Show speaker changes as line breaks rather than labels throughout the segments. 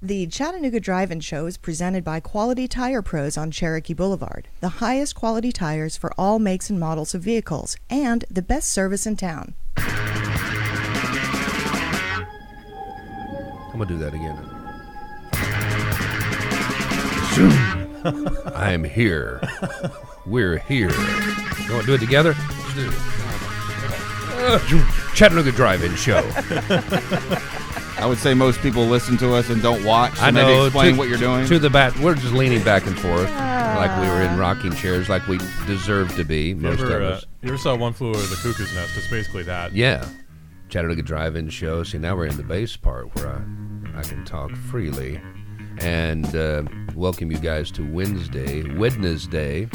The Chattanooga Drive-In Show is presented by Quality Tire Pros on Cherokee Boulevard, the highest quality tires for all makes and models of vehicles, and the best service in town.
I'm gonna do that again. Zoom. I am here. We're here. You want to do it together? Let's do it. Uh, Chattanooga Drive-In Show.
I would say most people listen to us and don't watch. So
I know.
Maybe explain
to,
what you're doing.
To the back. We're just leaning back and forth, like we were in rocking chairs, like we deserve to be.
You
Most
ever,
of
uh, you ever saw One Flew Over the Cuckoo's Nest? It's basically that.
Yeah. Chattanooga Drive-In Show. See, now we're in the bass part where I, I can talk freely. And uh, welcome you guys to Wednesday, Wednesday,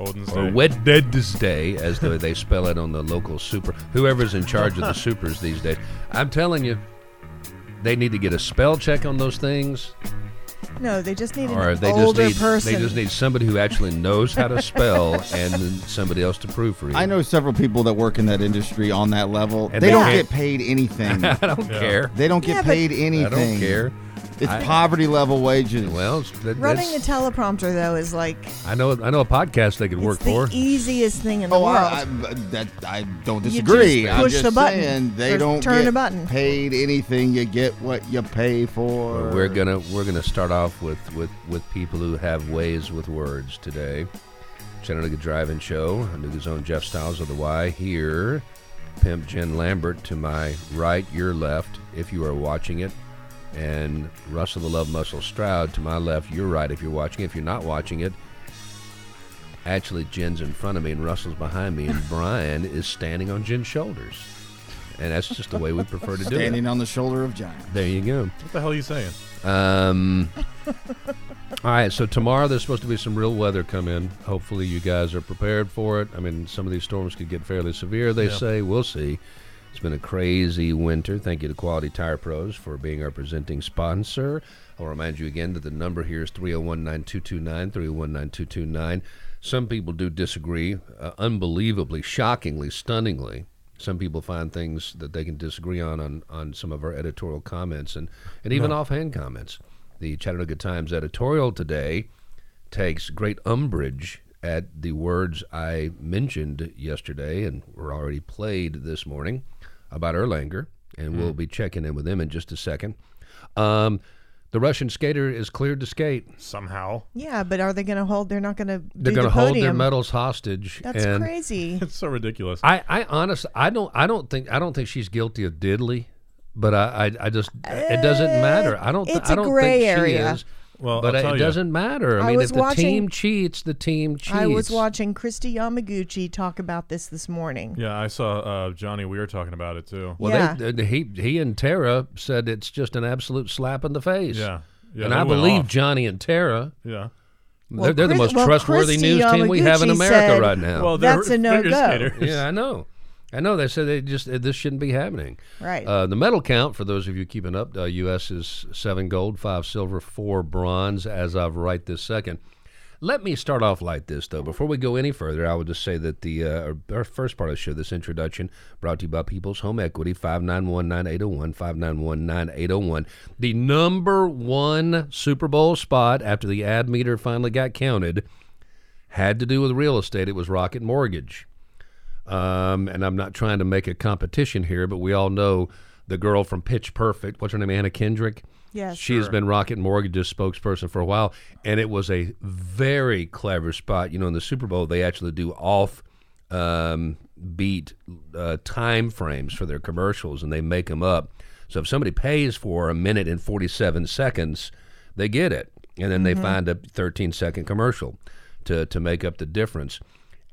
Odin's
or
Day.
Wednesday, as the, they spell it on the local super. Whoever's in charge of the supers these days. I'm telling you, they need to get a spell check on those things,
No, they just need
or
an
they just
older
need
person.
they just need somebody who actually knows how to spell, and then somebody else to proofread.
I know several people that work in that industry on that level.
And
they
they
don't get paid anything.
I don't
Yeah.
care.
they don't get
Yeah,
paid anything.
I don't care.
It's
I-
poverty level wages.
Well, that,
Running a teleprompter though is like
I know I know a podcast they could work
it's the
for.
easiest thing in the
Oh,
world.
I, I, that I don't
You
disagree.
just
I'm
push
just
the button
saying they don't
turn
get
a button.
paid anything. You get what you pay for.
We're gonna we're gonna start off with, with, with people who have ways with words today. Chattanooga Drive-In Show, Chattanooga's own Jeff Styles of the Y here. Pimp Jen Lambert to my right, your left, if you are watching it. And Russell the Love Muscle Stroud to my left, your right, if you're watching it. If you're not watching it, actually Jen's in front of me and Russell's behind me, and Brian is standing on Jen's shoulders. And that's just the way we prefer to do it.
standing on the shoulder of giants.
There you go.
What the hell are you saying?
Um, all right, so tomorrow there's supposed to be some real weather come in. Hopefully, you guys are prepared for it. I mean, some of these storms could get fairly severe, they
Yeah.
say. We'll see. It's been a crazy winter. Thank you to Quality Tire Pros for being our presenting sponsor. I'll remind you again that the number here is 301 9229, 301 9229. Some people do disagree, uh, unbelievably, shockingly, stunningly. Some people find things that they can disagree on on, on some of our editorial comments and, and even offhand comments. The Chattanooga Times editorial today takes great umbrage at the words I mentioned yesterday and were already played this morning about Erlanger, and we'll be checking in with him in just a second. Um, the Russian skater is cleared to skate.
Somehow.
yeah, but are they going to hold? They're not going to.
They're
going to
to hold their medals hostage.
That's
and
crazy.
It's so ridiculous.
I, I honestly, I don't, I don't think, I don't think she's guilty of diddly, but I, I, I just, it doesn't matter. I don't, th-
it's
I
a
don't
gray
think
area.
she is.
Well,
but
I'll
it
you.
doesn't matter. I,
I
mean,
was
if the
watching-
team cheats, the team cheats.
I was watching Kristi Yamaguchi talk about this this morning.
Yeah, I saw uh, Johnny Weir talking about it too.
Well,
Yeah.
they, he, he and Tara said it's just an absolute slap in the face.
Yeah. Yeah,
and I believe
off.
Johnny and Tara.
Yeah.
they're, they're the most
well,
trustworthy
Kristi
news team we have in America
said-
right now.
Well, they're
That's a no-go.
yeah, I know. I know. They said they just uh, this shouldn't be happening.
Right.
Uh, the medal count for those of you keeping up, uh, U.S. is seven gold, five silver, four bronze as of right this second. Let me start off like this, though. Before we go any further, I would just say that the uh, our first part of the show, this introduction, brought to you by People's Home Equity, 591-9801, 591-9801. The number one Super Bowl spot after the ad meter finally got counted had to do with real estate. It was Rocket Mortgage. Um, and I'm not trying to make a competition here, but we all know the girl from Pitch Perfect. What's her name? Anna Kendrick.
Yes.
She has been Rocket Mortgage's spokesperson for a while, and it was a very clever spot. You know, in the Super Bowl, they actually do off um, beat uh, time frames for their commercials, and they make them up. So if somebody pays for a minute and 47 seconds, they get it, and then they find a 13 second commercial to to make up the difference.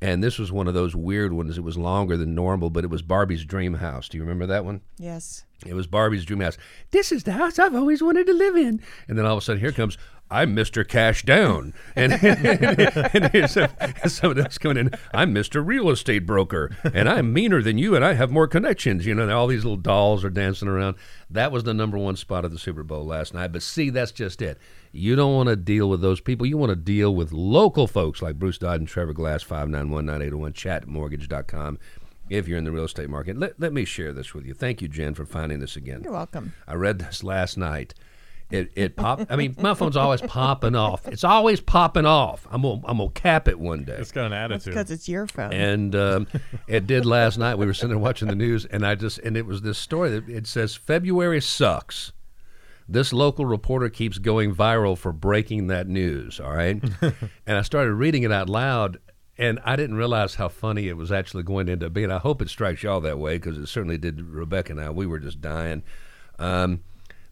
And this was one of those weird ones. It was longer than normal, but it was Barbie's Dream House. Do you remember that one?
yes.
It was Barbie's dream house. This is the house I've always wanted to live in. And then all of a sudden, here comes I'm Mr. Cash Down, and, and here's some- somebody else coming in. I'm Mr. Real Estate Broker, and I'm meaner than you, and I have more connections. You know, and all these little dolls are dancing around. That was the number one spot of the Super Bowl last night. But see, that's just it. You don't want to deal with those people. You want to deal with local folks like Bruce Dodd and Trevor Glass, 591-9801, chatmortgage.com if you're in the real estate market. Let, let me share this with you. Thank you, Jen, for finding this again.
You're welcome.
I read this last night, It it pop. I mean, my phone's always popping off. It's always popping off. I'm gonna I'm gonna cap it one day.
It's got an
That's
attitude.
because it's your phone.
And um, it did last night. We were sitting there watching the news, and I just and it was this story that it says February sucks. This local reporter keeps going viral for breaking that news. All right, and I started reading it out loud, and I didn't realize how funny it was actually going to end up being. I hope it strikes y'all that way because it certainly did Rebecca and I. We were just dying. Um,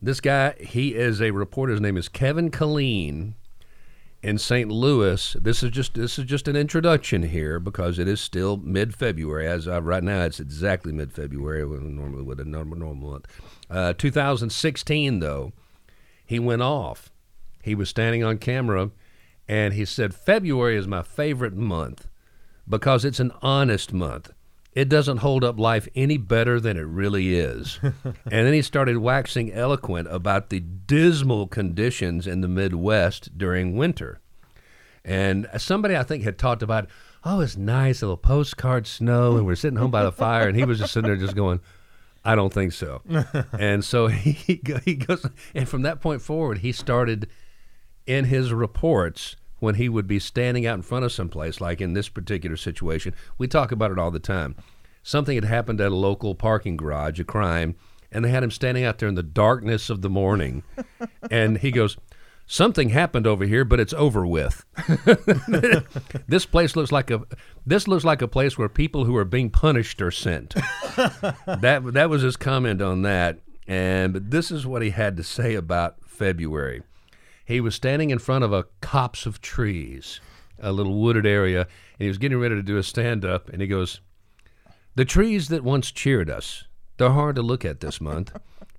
this guy, he is a reporter. His name is Kevin Killeen in St. Louis. This is just this is just an introduction here because it is still mid-February. As of right now, it's exactly mid-February. When normally with a normal normal month. Uh, 2016, though, he went off. He was standing on camera, and he said February is my favorite month because it's an honest month. It doesn't hold up life any better than it really is. and then he started waxing eloquent about the dismal conditions in the Midwest during winter. And somebody I think had talked about, oh, it's nice, a little postcard snow, and we're sitting home by the fire, and he was just sitting there just going, I don't think so. and so he, he goes, and from that point forward, he started in his reports when he would be standing out in front of someplace, like in this particular situation. We talk about it all the time. Something had happened at a local parking garage, a crime, and they had him standing out there in the darkness of the morning. and he goes, Something happened over here, but it's over with. this place looks like a this looks like a place where people who are being punished are sent. that that was his comment on that. And but this is what he had to say about February. He was standing in front of a copse of trees, a little wooded area, and he was getting ready to do a stand up and he goes, "The trees that once cheered us, they're hard to look at this month.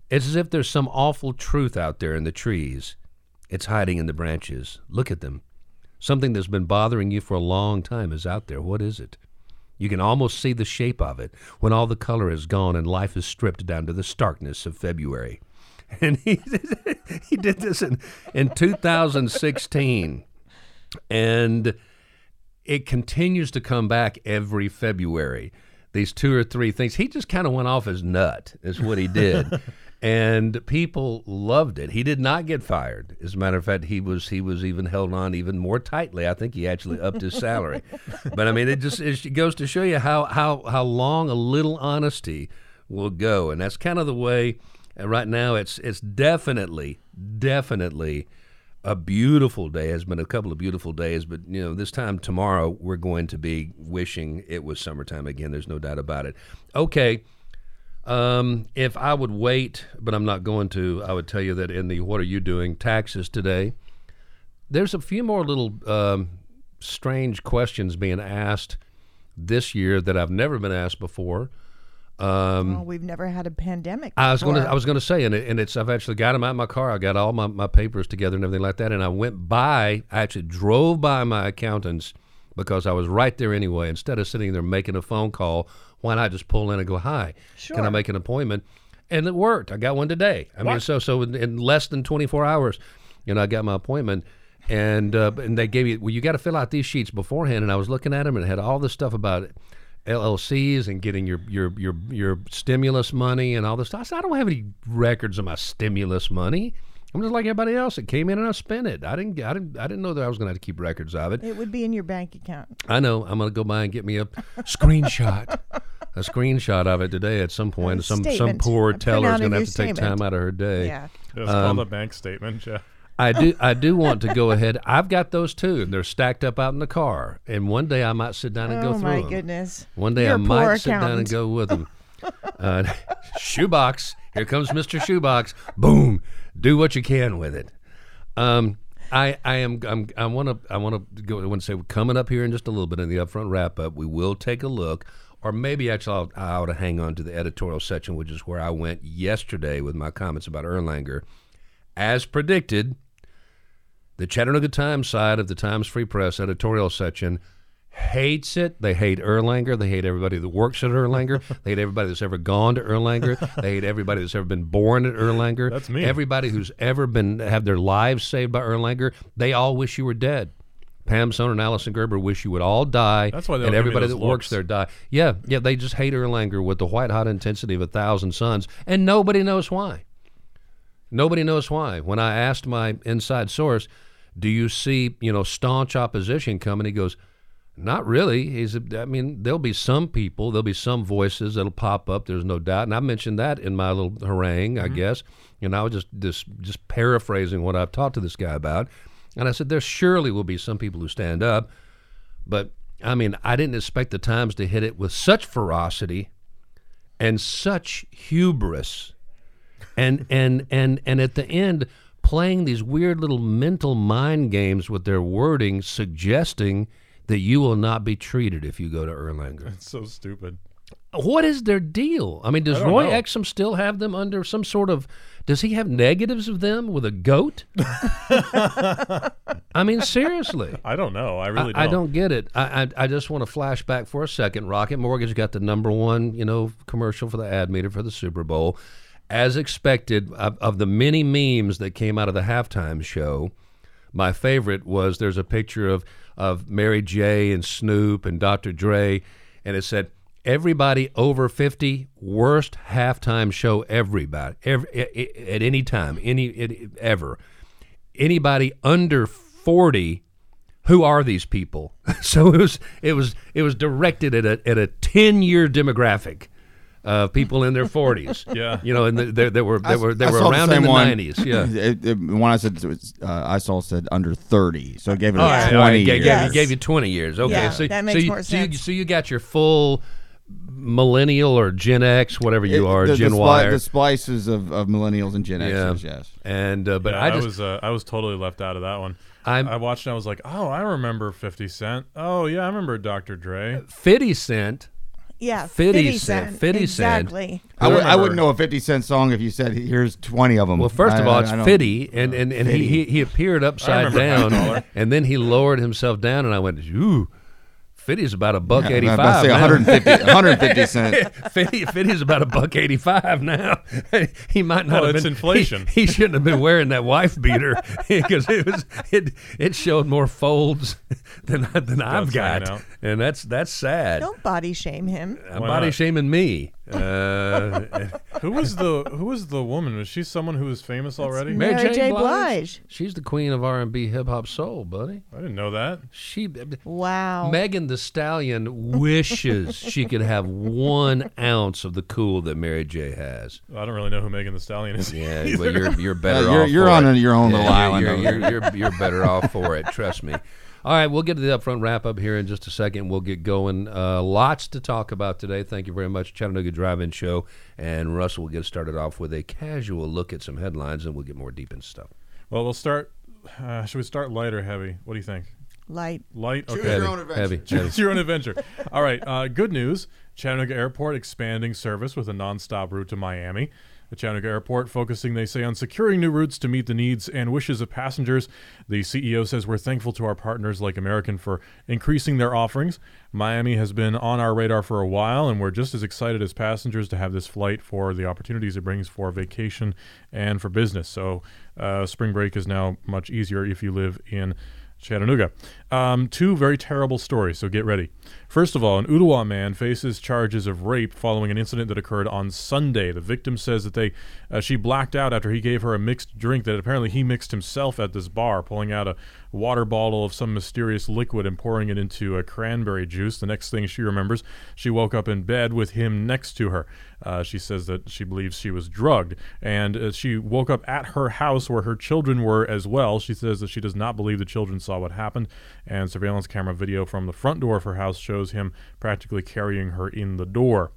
It's as if there's some awful truth out there in the trees. It's hiding in the branches. Look at them. Something that's been bothering you for a long time is out there. What is it? You can almost see the shape of it when all the color is gone and life is stripped down to the starkness of February. And he he did this in, in 2016. And it continues to come back every February. These two or three things. He just kind of went off his nut, is what he did. and people loved it. He did not get fired. As a matter of fact, he was he was even held on even more tightly. I think he actually upped his salary. but I mean, it just it goes to show you how how how long a little honesty will go, and that's kind of the way. Uh, Right now, it's it's definitely definitely a beautiful day. Has been a couple of beautiful days, but you know, this time tomorrow we're going to be wishing it was summertime again. There's no doubt about it. Okay. Um, if I would wait, but I'm not going to, I would tell you that in the what are you doing taxes today, there's a few more little um, strange questions being asked this year that I've never been asked before. Um,
well, we've never had a pandemic.
I was going to. I was going to say, and, it, and it's. I've actually got them out in my car. I got all my, my papers together and everything like that. And I went by. I actually drove by my accountants because I was right there anyway. Instead of sitting there making a phone call, why not just pull in and go, "Hi, can I make an appointment?" And it worked. I got one today. I mean, so so in, in less than 24 hours, you know, I got my appointment. And uh, and they gave me well, you got to fill out these sheets beforehand. And I was looking at them and it had all this stuff about LLCs and getting your your your your stimulus money and all this stuff. I said, I don't have any records of my stimulus money. I'm just like everybody else. It came in and I spent it. I didn't. I didn't. I didn't know that I was going to have to keep records of it.
It would be in your bank account.
I know. I'm going to go by and get me a screenshot, a screenshot of it today at some point.
A
some some poor teller is going to have
your
to take
statement.
time out of her day.
Yeah.
It's
Um,
called a bank statement. Yeah.
I do. I do want to go ahead. I've got those too, and they're stacked up out in the car. And one day I might sit down and go through.
Oh
my
goodness.
One day
You're
I might sit down and go with them. Uh, shoebox. Here comes Mr. Shoebox. Boom. Do what you can with it. Um, I, I am I'm, I want to I want to go I want to say we're coming up here in just a little bit in the upfront wrap up. We will take a look, or maybe actually I'll, I ought to hang on to the editorial section, which is where I went yesterday with my comments about Erlanger. As predicted, the Chattanooga Times side of the Times Free Press editorial section hates it. They hate Erlanger. They hate everybody that works at Erlanger. they hate everybody that's ever gone to Erlanger. They hate everybody that's ever been born at Erlanger.
That's me.
Everybody who's ever been have their lives saved by Erlanger. They all wish you were dead. Pam Soner and Alison Gerber wish you would all die.
That's why they
and
don't give me
everybody that works there die. Yeah, yeah. They just hate Erlanger with the white hot intensity of a thousand suns, and nobody knows why. Nobody knows why. When I asked my inside source, "Do you see, you know, staunch opposition coming?" He goes, "Not really." He's, I mean, there'll be some people, there'll be some voices that'll pop up. There's no doubt, and I mentioned that in my little harangue, I mm-hmm. guess. And I was just just just paraphrasing what I've talked to this guy about. And I said, there surely will be some people who stand up, but I mean, I didn't expect the Times to hit it with such ferocity and such hubris and and and and at the end playing these weird little mental mind games with their wording suggesting that you will not be treated if you go to Erlanger.
It's so stupid.
What is their deal? I mean, does
I
Roy
know.
Exum still have them under some sort of does he have negatives of them with a goat? I mean, seriously.
I don't know. I really
I,
don't.
I don't get it. I, I I just want to flash back for a second. Rocket Mortgage got the number one, you know, commercial for the ad meter for the Super Bowl, as expected. Of, of the many memes that came out of the halftime show, my favorite was there's a picture of of Mary J and Snoop and Dr. Dre, and it said. Everybody over fifty, worst halftime show everybody every, at any time, any ever anybody under 40 who are these people so it was it was it was directed at a at a 10 year demographic of people in their 40s
Yeah.
you know and they, they were they
I-
were they
I
were
saw the
around in the
one.
90s yeah
It, it, when I said was, uh, I saw said under thirty, so it gave it a
all right,
twenty
all right, gave,
years.
gave you,
Yes.
gave you 20 years okay
Yeah,
so,
that
so you,
more
so, you, so you got your full millennial or gen x whatever you
It-
are
the,
gen
the,
y
spli-
or-
the splices of, of millennials and Gen
yeah
Xers, yes.
and uh, but
Yeah,
i
I, was uh, I was totally left out of that one.
I'm-
I watched and I was like, oh, I remember Fifty Cent. Oh yeah, I remember Dr. Dre.
50 cent
Yeah,
50 cent, 50 cent.
exactly.
I, would, I
remember-
wouldn't know a 50 Cent song if you said, here's 20 of them.
Well, first of all,
I-
it's
I don't-
Fitty, and and, and he, he he appeared upside down, and then he lowered himself down, and I went, "Ooh, Fitty's about a buck
Yeah, I
eighty
was about to say 150, 150 Cent.
Fitty, Fitty's about a buck eighty five now. he might not
Well,
have
it's
been
inflation.
He, he shouldn't have been wearing that wife beater because it was it it showed more folds than than I've got, and that's that's sad.
Don't body shame him.
I'm
Why
body
not?
shaming me. Uh,
Who was the Who was the woman? Was she someone who was famous already?
Mary
J.
J.
Blige.
Blige.
She's the queen of R and B, hip hop, soul, buddy.
I didn't know that.
She
Wow.
Megan Thee Stallion wishes she could have one ounce of the cool that Mary J has.
I don't really know who Megan Thee Stallion is.
Yeah,
either.
but you're you're better
you're-
off.
you're
for
on
it.
your own little
you're-
island
You're, you're, you're, you're better off for it. Trust me. All right, we'll get to the upfront wrap up here in just a second. We'll get going. Uh, lots to talk about today. Thank you very much, Chattanooga Drive-In Show, and Russell will get started off with a casual look at some headlines, and we'll get more deep into stuff.
Well, we'll start. Uh, should we start light or heavy? What do you think?
Light.
Light.
Choose
Okay.
your
Heavy,
own adventure.
heavy, heavy.
It's your own adventure. All right. Uh, good news. Chattanooga Airport expanding service with a nonstop route to Miami. Chattanooga Airport focusing, they say, on securing new routes to meet the needs and wishes of passengers. The CEO says we're thankful to our partners like American for increasing their offerings. Miami has been on our radar for a while, and we're just as excited as passengers to have this flight for the opportunities it brings for vacation and for business. So, uh, spring break is now much easier if you live in Chattanooga. Um, two very terrible stories, so get ready. First of all, an Ottawa man faces charges of rape following an incident that occurred on Sunday. The victim says that they uh, she blacked out after he gave her a mixed drink that apparently he mixed himself at this bar, pulling out a water bottle of some mysterious liquid and pouring it into a cranberry juice. The next thing she remembers, she woke up in bed with him next to her. Uh, she says that she believes she was drugged, and uh, she woke up at her house where her children were as well. She says that she does not believe the children saw what happened, and surveillance camera video from the front door of her house shows him practically carrying her in the door.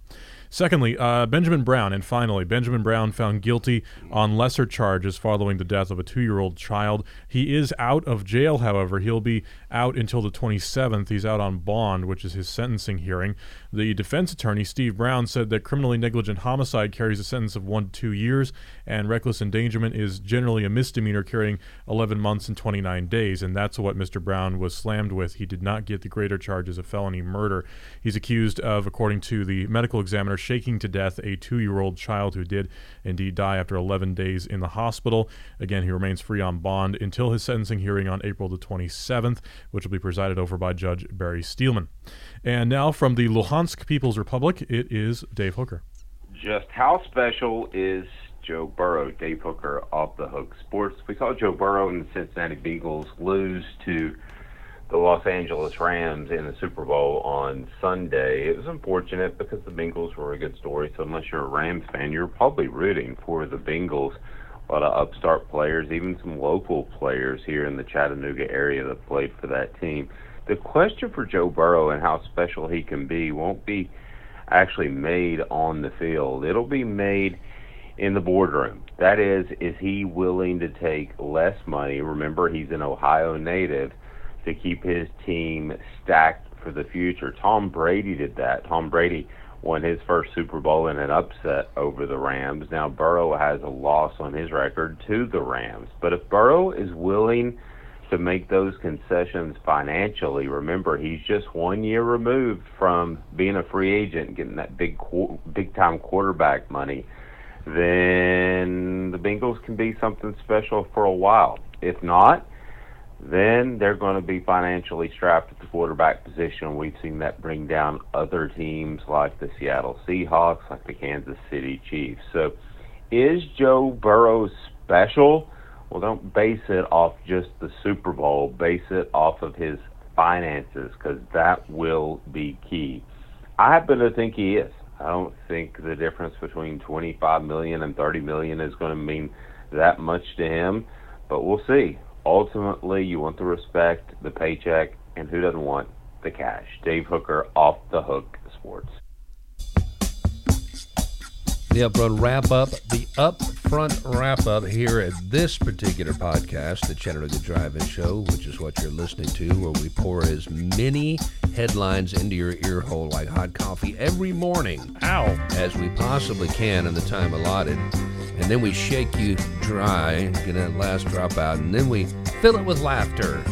Secondly, uh, Benjamin Brown, and finally, Benjamin Brown found guilty on lesser charges following the death of a two year old child. He is out of jail, however. He'll be out until the 27th. He's out on bond, which is his sentencing hearing. The defense attorney, Steve Brown, said that criminally negligent homicide carries a sentence of one to two years, and reckless endangerment is generally a misdemeanor carrying 11 months and 29 days. And that's what Mr. Brown was slammed with. He did not get the greater charges of felony murder. He's accused of, according to the medical examiner, shaking to death a two year old child who did indeed die after 11 days in the hospital. Again, he remains free on bond until his sentencing hearing on April the 27th, which will be presided over by Judge Barry Steelman. And now from the Luhansk People's Republic, it is Dave Hooker.
Just how special is Joe Burrow, Dave Hooker off the hook sports. We saw Joe Burrow and the Cincinnati Bengals lose to the Los Angeles Rams in the Super Bowl on Sunday. It was unfortunate because the Bengals were a good story. So unless you're a Rams fan, you're probably rooting for the Bengals. A lot of upstart players, even some local players here in the Chattanooga area that played for that team. The question for Joe Burrow and how special he can be won't be actually made on the field. It'll be made in the boardroom. That is, is he willing to take less money? Remember, he's an Ohio native to keep his team stacked for the future. Tom Brady did that. Tom Brady won his first Super Bowl in an upset over the Rams. Now Burrow has a loss on his record to the Rams. But if Burrow is willing to make those concessions financially, remember he's just one year removed from being a free agent, getting that big big time quarterback money. Then the Bengals can be something special for a while. If not, then they're going to be financially strapped at the quarterback position. We've seen that bring down other teams like the Seattle Seahawks, like the Kansas City Chiefs. So, is Joe Burrow special? Well, don't base it off just the Super Bowl. Base it off of his finances because that will be key. I happen to think he is. I don't think the difference between 25 million and 30 million is going to mean that much to him, but we'll see ultimately you want the respect, the paycheck, and who doesn't want the cash? Dave Hooker, off the hook sports.
The upfront wrap up, the upfront wrap up here at this particular podcast, the Chattanooga Drive-In Show, which is what you're listening to, where we pour as many headlines into your ear hole like hot coffee every morning,
ow,
as we possibly can in the time allotted. And then we shake you dry, get that last drop out, and then we fill it with laughter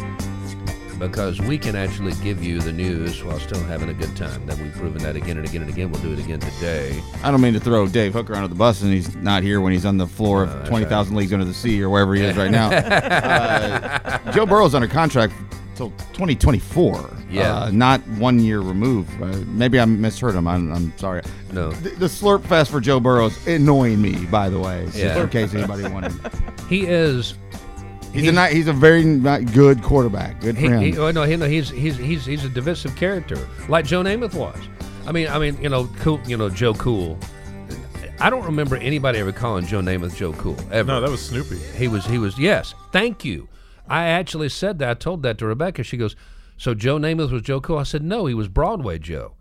because we can actually give you the news while still having a good time. That we've proven that again and again and again. We'll do it again today.
I don't mean to throw Dave Hooker under the bus, and he's not here when he's on the floor of Twenty Thousand right. Leagues Under the Sea or wherever he is right now. uh, Joe Burrow's under contract until 2024.
Yeah.
Uh, not one year removed. Uh, maybe I misheard him. I'm, I'm sorry.
No.
The, the, slurp fest for Joe Burrow is annoying me, by the way, yeah. in case anybody wanted.
he is.
He's, he's, a not, he's a very not good quarterback. Good for he, him.
He, oh, no, he, no, he's he's he's he's a divisive character, like Joe Namath was. I mean, I mean, you know, cool, you know, Joe Cool. I don't remember anybody ever calling Joe Namath Joe Cool ever.
No, that was Snoopy.
He was he was yes. Thank you. I actually said that. I told that to Rebecca. She goes, "So Joe Namath was Joe Cool?" I said, "No, he was Broadway Joe."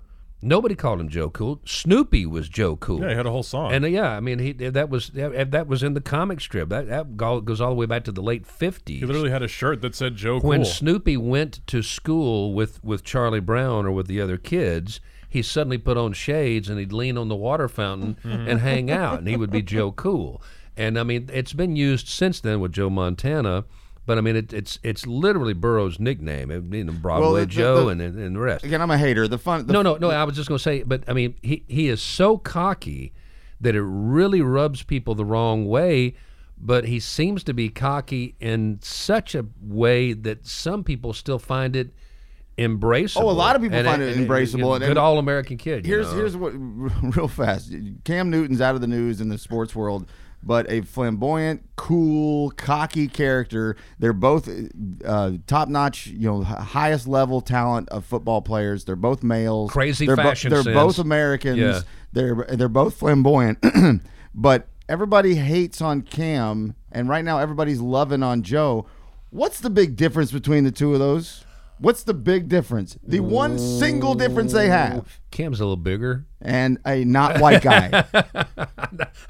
Nobody called him Joe Cool. Snoopy was Joe Cool.
Yeah, he had a whole song.
And uh, yeah, I mean, he that was that was in the comic strip. That that goes all the way back to the late fifties.
He literally had a shirt that said Joe Cool.
When Snoopy went to school with with Charlie Brown or with the other kids, he suddenly put on shades and he'd lean on the water fountain mm-hmm. and hang out, and he would be Joe Cool. And I mean, it's been used since then with Joe Montana but I mean, it, it's it's literally Burrow's nickname. I mean, Broadway well, the, Joe the, and and the rest.
Again, I'm a hater. The fun. The
no, no, no. I was just going to say, but I mean, he he is so cocky that it really rubs people the wrong way. But he seems to be cocky in such a way that some people still find it embraceable.
Oh, a lot of people
and,
find and, it embraceable.
And, good all American kid.
Here's
know?
here's what real fast. Cam Newton's out of the news in the sports world but a flamboyant, cool, cocky character. They're both uh, top notch, you know, highest level talent of football players. They're both males.
Crazy
they're
fashion.
Bo- they're
sense.
both Americans.
Yeah.
They're they're both flamboyant, but everybody hates on Cam, and right now everybody's loving on Joe. What's the big difference between the two of those? What's the big difference? The one single difference they have.
Cam's a little bigger
and a not white guy.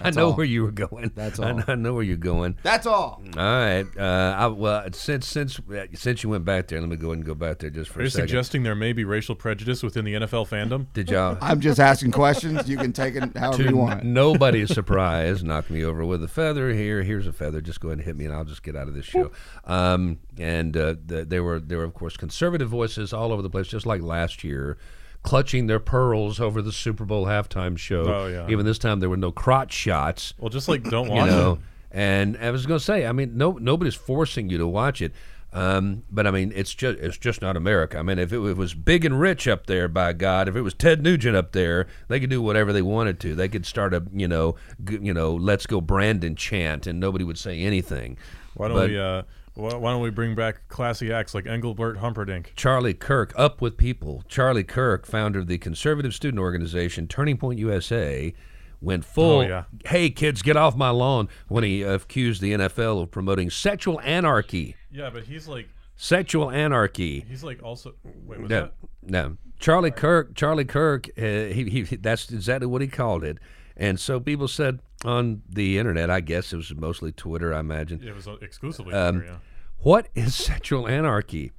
I know all. where you were going.
That's all.
I, know where you're going.
That's all.
All right. Uh, I, well, since since since you went back there, let me go ahead and go back there just for
Are
a
you
second.
suggesting there may be racial prejudice within the NFL fandom?
Did y'all?
I'm just asking questions. You can take it however you want.
Nobody's surprised. Knock me over with a feather. Here, here's a feather. Just go ahead and hit me, and I'll just get out of this show. Um, and uh, the, there were there were of course conservative voices all over the place, just like last year clutching their pearls over the Super Bowl halftime show.
Oh, yeah.
Even this time, there were no crotch shots.
Well, just like don't watch
you know?
it.
And I was going to say, I mean, no, nobody's forcing you to watch it. Um, but I mean, it's just it's just not America. I mean, if it, it was big and rich up there, by God, if it was Ted Nugent up there, they could do whatever they wanted to. They could start a you know g- you know Let's Go Brandon chant, and nobody would say anything.
Why don't
But-
we? Uh, why, why don't we bring back classy acts like Engelbert Humperdinck?
Charlie Kirk, up with people. Charlie Kirk, founder of the conservative student organization Turning Point USA, went full.
Oh, yeah.
Hey kids, get off my lawn! When he accused the NFL of promoting sexual anarchy.
Yeah, but he's like
Sexual anarchy.
he's like also. Wait, was
No,
that?
no. Charlie Kirk. Charlie Kirk. Uh, he, he. That's exactly what he called it. And so people said on the internet. I guess it was mostly Twitter. I imagine.
It was uh, exclusively.
Um,
Twitter, yeah.
What is sexual anarchy?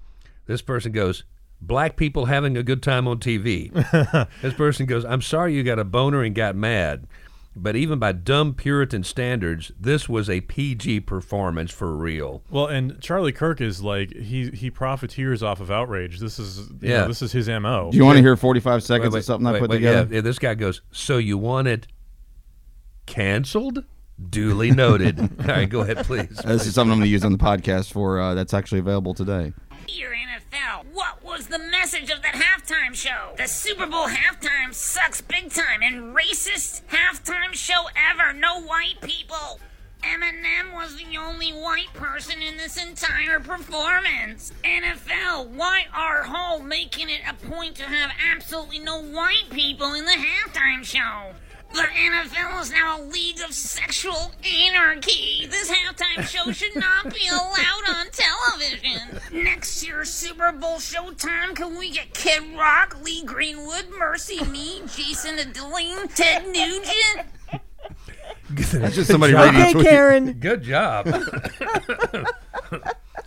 This person goes, Black people having a good time on TV. this person goes, I'm sorry you got a boner and got mad. But even by dumb Puritan standards, this was a PG performance for real.
Well, and Charlie Kirk is like he he profiteers off of outrage. This is you
Yeah.
know, this is his mo.
Do you want to hear 45 seconds
Wait,
of something I put
wait,
together?
Yeah, yeah, this guy goes, So you want it canceled? Duly noted. All right, go ahead, please.
This is something I'm going to use on the podcast for uh, that's actually available today.
Dear NFL, what was the message of that halftime show? The Super Bowl halftime sucks big time and racist halftime show ever. No white people. Eminem was the only white person in this entire performance. NFL, why are Hall making it a point to have absolutely no white people in the halftime show? The NFL is now a league of sexual anarchy. This halftime show should not be allowed on television. Next year's Super Bowl showtime, can we get Kid Rock, Lee Greenwood, MercyMe, Jason Aldean, Ted Nugent?
That's just somebody reading a
Okay,
tweet.
Karen.
Good job.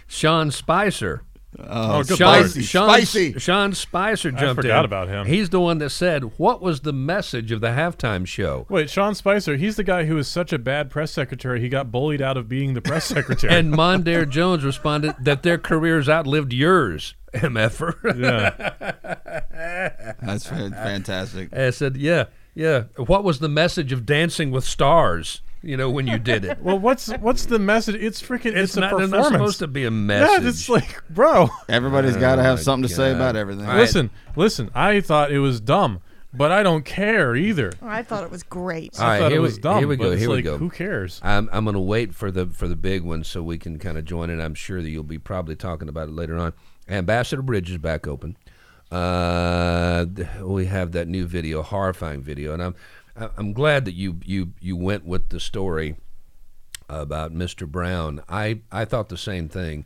Sean Spicer.
Oh, oh, good
Sean,
lord.
Spicy,
Sean,
spicy.
Sean Spicer jumped
forgot
in.
about him.
He's the one that said, "What was the message of the halftime show?"
Wait, Sean Spicer, he's the guy who is such a bad press secretary, he got bullied out of being the press secretary.
And Mondaire Jones responded that their careers outlived yours, mf'er.
yeah.
That's fantastic.
I said, "Yeah, yeah. What was the message of Dancing with Stars? You know, when you did it."
Well, what's what's the message? It's freaking it's,
it's
a
not, there's
performance.
not supposed to be a
yeah, it's like, bro.
Everybody's got to have
my
something to say about everything.
All right.
Listen, listen. I thought it was dumb, but I don't care either.
I thought it was great.
All
I
right,
thought
here
it
we-
was dumb.
here we
but
go,
it's
here we go.
Who cares?
I'm I'm going to wait for the for the big one so we can kind of join in. I'm sure that you'll be probably talking about it later on. Ambassador Bridge is back open. Uh, we have that new video, horrifying video, and I'm I- I'm glad that you you you went with the story about Mr. Brown. I I thought the same thing.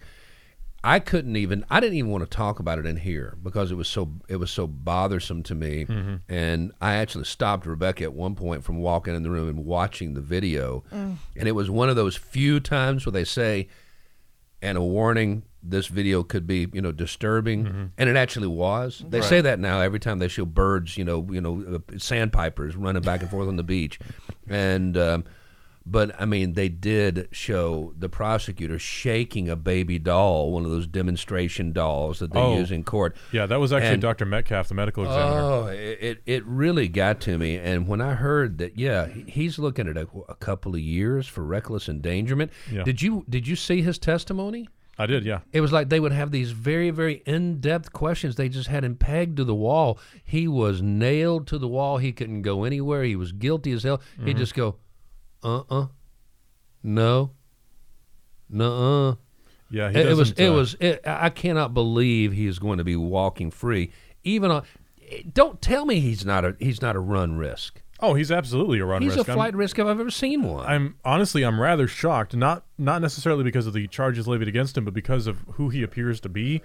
I couldn't even I didn't even want to talk about it in here because it was so it was so bothersome to me mm-hmm. and I actually stopped Rebecca at one point from walking in the room and watching the video mm. and it was one of those few times where they say and a warning this video could be you know disturbing. And it actually was. They say that now every time they show birds you know you know uh, sandpipers running back and forth on the beach. And um, but I mean, they did show the prosecutor shaking a baby doll, one of those demonstration dolls that they
Oh.
use in court.
Yeah, that was actually
And-
Dr. Metcalf, the medical examiner.
Oh, it, it really got to me. And when I heard that, yeah, he's looking at a, a couple of years for reckless endangerment.
Yeah.
Did you did you see his testimony?
I did, yeah.
It was like they would have these very, very in depth questions. They just had him pegged to the wall. He was nailed to the wall. He couldn't go anywhere. He was guilty as hell.
Mm-hmm.
He'd just go, uh uh, no, no uh.
Yeah, he
It, it was,
doesn't,
it
uh,
was, it, I cannot believe he is going to be walking free. Even on, don't tell me he's not a, he's not a run risk.
Oh, he's absolutely a run
He's
risk.
a
I'm-
flight risk if I've ever seen one.
I'm honestly, I'm rather shocked. Not not necessarily because of the charges levied against him, but because of who he appears to be.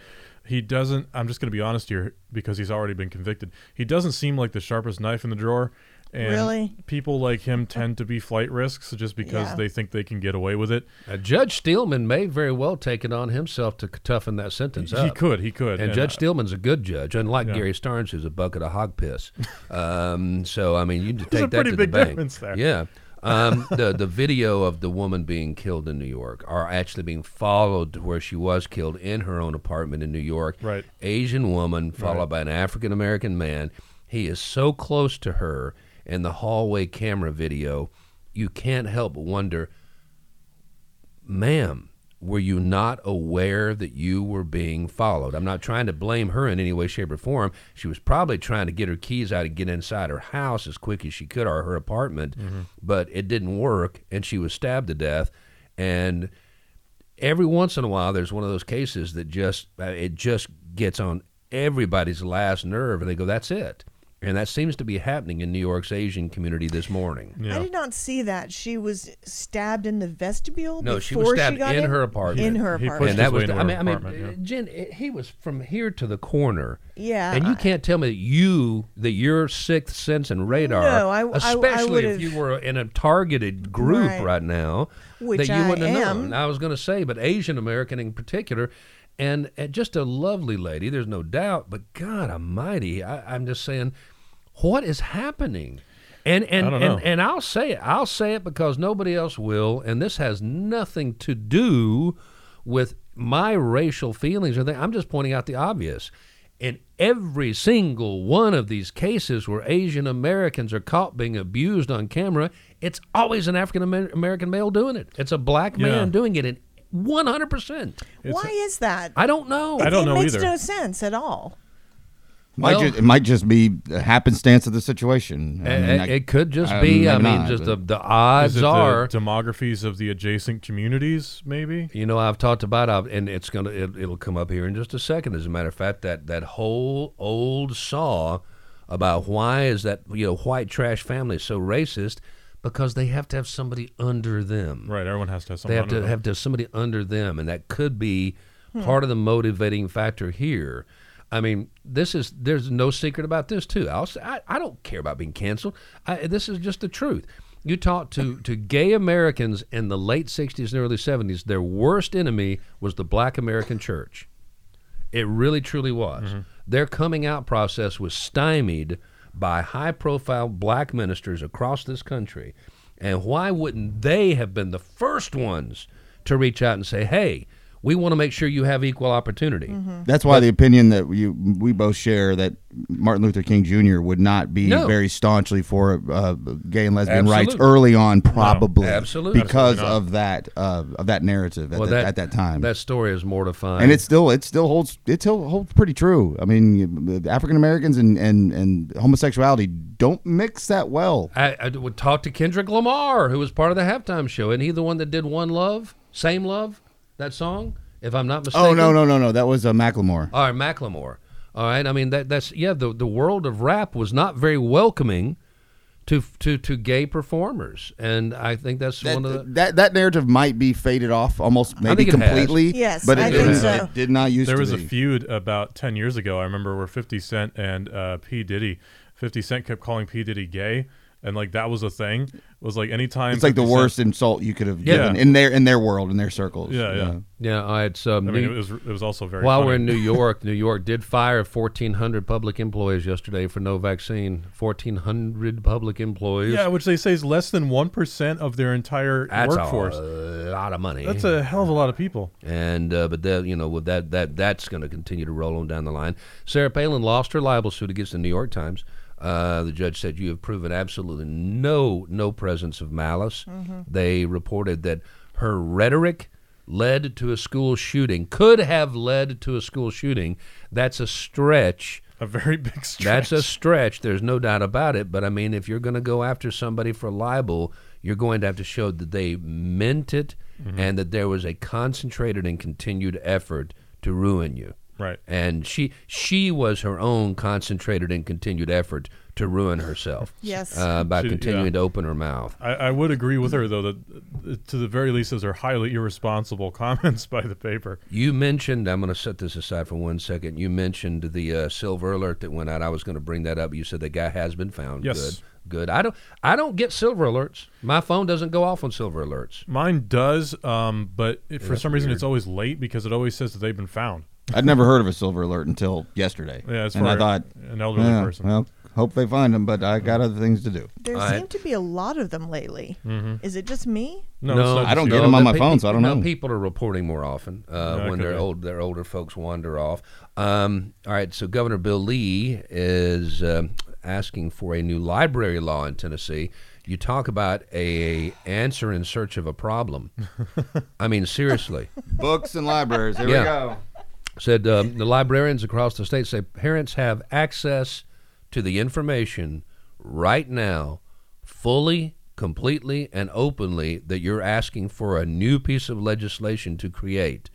He doesn't. I'm just going to be honest here, because he's already been convicted. He doesn't seem like the sharpest knife in the drawer. And
Really?
People like him tend to be flight risks just because
Yeah.
they think they can get away with it.
Uh, Judge Steelman may very well take it on himself to toughen that sentence
He
up.
He could. He could.
And, Judge
uh,
Steelman's a good judge, unlike
Yeah.
Gary Starnes, who's a bucket of hog piss. Um, so I mean, you take
a
that
pretty
to
big
the bank.
difference there.
Yeah. Um, the the video of the woman being killed in New York, are actually being followed to where she was killed in her own apartment in New York.
Right.
Asian woman followed
Right.
by an African American man. He is so close to her in the hallway camera video, you can't help but wonder, ma'am, were you not aware that you were being followed? I'm not trying to blame her in any way, shape, or form. She was probably trying to get her keys out and get inside her house as quick as she could or her apartment, but it didn't work, and she was stabbed to death. And every once in a while, there's one of those cases that just uh, it just gets on everybody's last nerve, and they go, "That's it." And that seems to be happening in New York's Asian community this morning.
Yeah.
I did not see that. She was stabbed in the vestibule.
No, she was stabbed
got
in her apartment.
In her
He
apartment.
pushed
and that
his way
was the, I mean, I mean,
yeah.
Jen, it- he was from here to the corner.
Yeah,
and you
I-
can't tell me that you that your sixth sense and radar,
No, I- I- I
especially if you were in a targeted group right,
Right.
now,
Which
that you
I
wouldn't have
am.
known. I was going to say, but Asian American in particular. And, and just a lovely lady, there's no doubt. But God Almighty, I, I'm just saying, what is happening? And and, and and I'll say it. I'll say it because nobody else will. And this has nothing to do with my racial feelings or thing. I'm just pointing out the obvious. In every single one of these cases where Asian Americans are caught being abused on camera, it's always an African American male doing it. It's a black man
Yeah.
doing it. And 100%.
Why is that?
I don't know.
I don't
it
know
makes
either.
no sense at all.
Might
Well-
ju- it might just be a happenstance of the situation. I mean, I-
it could just
um,
be. I
maybe
mean,
not,
just
but-
the, the odds
Is it
are.
the demographies of the adjacent communities, maybe?
You know, I've talked about, I've, and it's gonna, it, it'll come up here in just a second. As a matter of fact, that that whole old saw about why is that you know white trash family so racist because they have to have somebody under them.
Right, everyone has to have
They have
under
to
them.
have to have somebody under them, and that could be hmm. part of the motivating factor here. I mean, this is there's no secret about this too. I'll say, I, I don't care about being canceled. I, this is just the truth. You talk to, to gay Americans in the late '60s and early '70s. Their worst enemy was the Black American Church. It really truly was. Mm-hmm. Their coming out process was stymied by high profile black ministers across this country. And why wouldn't they have been the first ones to reach out and say, hey, we want to make sure you have equal opportunity?
That's why the opinion that you we both share that Martin Luther King Jr. would not be
No.
very staunchly for uh, gay and lesbian rights early on, probably
absolutely.
because
Absolutely
of that uh, of that narrative at,
Well,
the-
that,
at that time.
That story is mortifying.
and it still it still holds it still holds pretty true. I mean, African Americans and, and and homosexuality don't mix that well.
I, I would talk to Kendrick Lamar, who was part of the halftime show. Isn't he the one that did One Love, Same Love, that song? If I'm not mistaken.
Oh no no no no, that was uh, Macklemore.
All right, Macklemore. All right, I mean that that's yeah. The the world of rap was not very welcoming to to to gay performers, and I think that's
That,
one of the.
that that narrative might be faded off almost maybe
think it has.
completely.
Yes,
but it
I
did,
think
it
so.
did not used
There
to
was a feud about 10 years ago. I remember where 50 Cent and uh, P. Diddy, 50 Cent kept calling P. Diddy gay. And like that was a thing. It was like anytime.
It's like the
50 Cent-
worst insult you could have
Yeah.
given in their in their world in their circles.
Yeah, yeah.
yeah, all right. So
I mean, it was it was also very.
while
funny.
we're in New York, New York did fire 1,400 public employees yesterday for no vaccine. 1,400 public employees.
Yeah, which they say is less than one percent of their entire
that's
workforce.
a lot of money.
That's a hell of a lot of people.
and uh, but that you know with that that that's going to continue to roll on down the line. Sarah Palin lost her libel suit against the New York Times. Uh, the judge said you have proven absolutely no no presence of malice. They reported that her rhetoric led to a school shooting, could have led to a school shooting. That's a stretch.
A very big stretch.
That's a stretch. There's no doubt about it. But I mean, if you're going to go after somebody for libel, you're going to have to show that they meant it and that there was a concentrated and continued effort to ruin you.
Right.
And she she was her own concentrated and continued effort to ruin herself.
Yes.
Uh, by
She-
continuing
yeah.
to open her mouth.
I, I would agree with her though that to the very least those are highly irresponsible comments by the paper.
You mentioned, I'm going to set this aside for one second. You mentioned the uh, silver alert that went out. I was going to bring that up. You said the guy has been found.
Yes.
Good. Good. I don't. I don't get silver alerts. My phone doesn't go off on silver alerts.
Mine does, um, but it, for
that's
some reason it's always late because it always says that they've been found.
I'd never heard of a silver alert until yesterday.
Yeah, it's
and I thought,
an elderly
yeah,
person.
well, hope they find them, but I got other things to do.
there
I-
seem to be a lot of them lately.
Mm-hmm.
Is it just me?
No,
No,
I don't get them on my
pe-
phone, so I don't
no,
know.
People are reporting more often uh,
Yeah,
when their old their older folks wander off. Um, all right, so Governor Bill Lee is um, asking for a new library law in Tennessee. You talk about a answer in search of a problem. I mean, seriously.
Books and libraries. Here
Yeah.
we go.
Said um, the librarians across the state say parents have access to the information right now, fully, completely, and openly that you're asking for a new piece of legislation to create.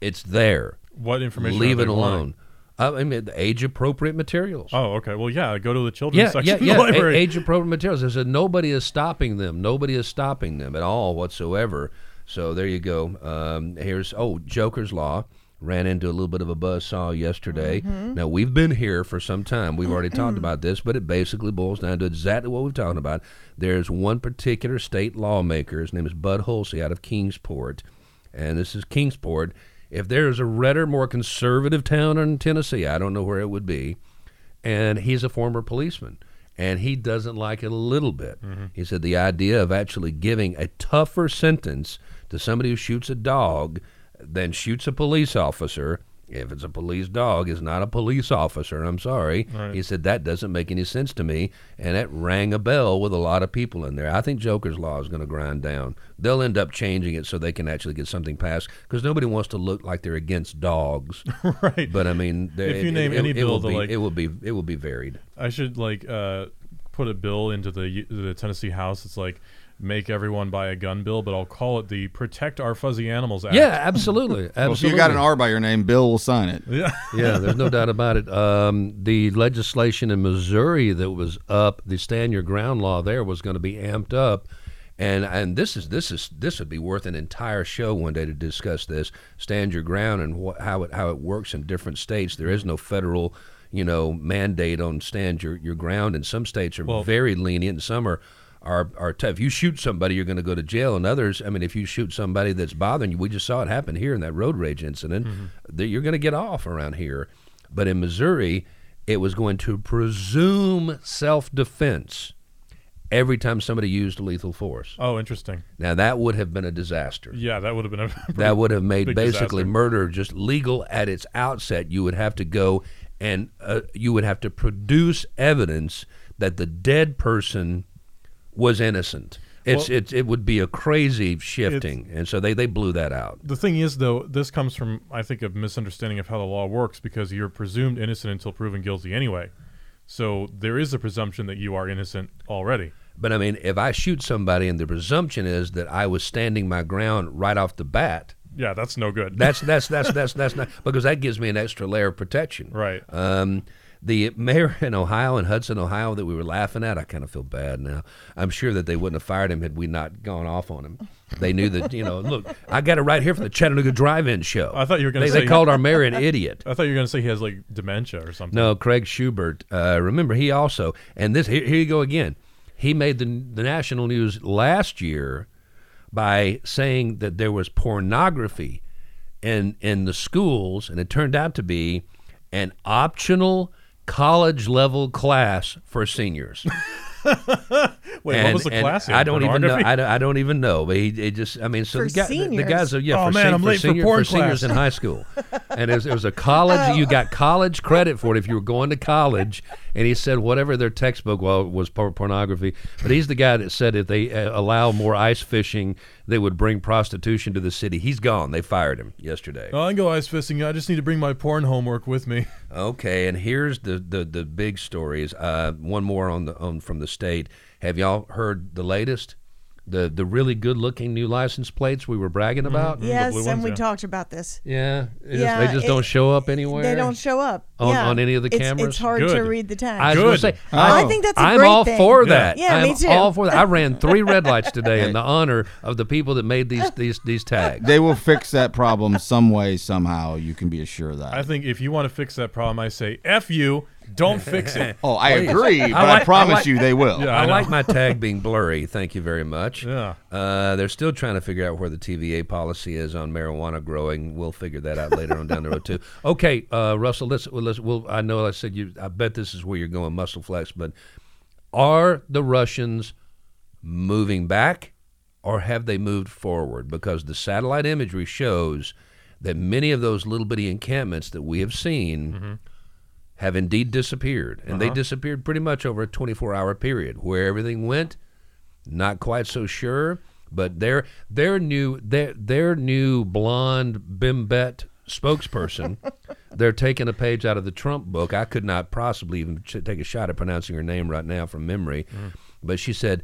It's there.
What information?
Leave it alone. Uh, I mean, age appropriate materials.
Oh, okay. Well, yeah. Go to the children's
yeah,
section
yeah,
of the
yeah.
library.
Age appropriate materials. I said nobody is stopping them. Nobody is stopping them at all whatsoever. So there you go. Um, here's oh, Joker's Law ran into a little bit of a buzz saw yesterday. Mm-hmm. Now we've been here for some time. We've already talked about this, but it basically boils down to exactly what we've talked about. There's one particular state lawmaker. His name is Bud Hulsey out of Kingsport, and this is Kingsport. If there is a redder, more conservative town in Tennessee, I don't know where it would be and he's a former policeman and he doesn't like it a little bit. Mm-hmm. He said the idea of actually giving a tougher sentence to somebody who shoots a dog than shoots a police officer if it's a police dog is not a police officer i'm sorry
Right.
he said that doesn't make any sense to me and it rang a bell with a lot of people in there i think joker's law is going to grind down they'll end up changing it so they can actually get something passed because nobody wants to look like they're against dogs
right.
but I mean,
If you
it-
name
it,
any
it,
bill
will be,
like-
it will be it will be varied.
I should like uh, put a bill into the the Tennessee House. It's like make everyone buy a gun bill, but I'll call it the Protect Our Fuzzy Animals Act.
Yeah, absolutely, absolutely.
Well, if you got an R by your name, Bill will sign it.
Yeah.
yeah, there's no doubt about it. Um, the legislation in Missouri that was up, the stand your ground law there was going to be amped up, and and this is this is this would be worth an entire show one day to discuss this stand your ground and wh- how it how it works in different states. There is no federal. You know, mandate on stand your, your ground, and some states are
Well-
very lenient, and some are are are tough. If you shoot somebody, you're going to go to jail, and others, I mean, if you shoot somebody that's bothering you, we just saw it happen here in that road rage incident. That you're going to get off around here, but in Missouri, it was going to presume self-defense every time somebody used lethal force.
Oh, interesting.
Now that would have been a disaster.
Yeah, that would have been a
That would have made basically
disaster.
murder just legal at its outset. You would have to go and uh, you would have to produce evidence that the dead person was innocent. It's,
Well-
it's it would be a crazy shifting, and so they, they blew that out.
The thing is, though, this comes from I think a misunderstanding of how the law works because you're presumed innocent until proven guilty anyway. So there is a presumption that you are innocent already.
But I mean, if I shoot somebody and the presumption is that I was standing my ground right off the bat,
Yeah, that's no good.
that's that's that's that's that's not because that gives me an extra layer of protection.
right.
Um, the mayor in Ohio, in Hudson, Ohio, that we were laughing at, I kind of feel bad now. I'm sure that they wouldn't have fired him had we not gone off on him. They knew that, you know, look, I got it right here from the Chattanooga Drive-In show.
I thought you were gonna
they,
say-
they called our mayor an idiot.
I thought you were going to say he has like dementia or something.
No, Craig Shubert. Uh, remember, he also, and this here, here you go again. He made the the national news last year by saying that there was pornography in in the schools, and it turned out to be an optional college level class for seniors.
Wait,
And-
what was the class?
I don't even know. I don't, I don't even know. But he it just, I mean, so
For
the, guy, the, the guys are yeah.
Oh,
for,
man,
sen-
I'm
for
late for
senior- seniors in high school, and it was, it was a college. You oh. got college credit for it if you were going to college. And he said whatever their textbook well, was por- pornography. But he's the guy that said if they uh, allow more ice fishing, they would bring prostitution to the city. He's gone. They fired him yesterday.
Oh, I can go ice fisting. I just need to bring my porn homework with me.
Okay, and here's the the, the big stories. Uh, one more on the on from the state. Have y'all heard the latest? The the really good looking new license plates we were bragging mm-hmm. about.
Yes, and
ones,
we
yeah.
talked about this.
Yeah, it just-
Yeah,
they just
it-
don't show up anywhere.
They don't show up
On-
Yeah.
on any of the cameras?
It's hard to read the tag.
I was
Good.
to say,
Oh.
I think that's a
I'm
great
all
thing.
for that.
Yeah,
I'm
me too.
all for that. I ran three red lights today in the honor of the people that made these these these tags.
They will fix that problem some way, somehow. You can be assured of that.
I think if you want to fix that problem, I say F you. Don't fix it.
oh, I agree, but I,
like- I
promise
like-
you they will.
Yeah.
I,
I
like my tag being blurry. Thank you very much.
Yeah.
Uh, they're still trying to figure out where the TVA policy is on marijuana growing. We'll figure that out later on down the road too. Okay, uh, Russell. Let's, well, let's. Well, I know I said you. I bet this is where you're going, muscle flex. But are the Russians moving back, or have they moved forward? Because the satellite imagery shows that many of those little bitty encampments that we have seen have indeed disappeared, and they uh-huh. disappeared pretty much over a 24-hour period. Where everything went, Not quite so sure, but their their new their their new blonde bimbet spokesperson. they're taking a page out of the Trump book. I could not possibly even ch- take a shot at pronouncing her name right now from memory, mm. but she said.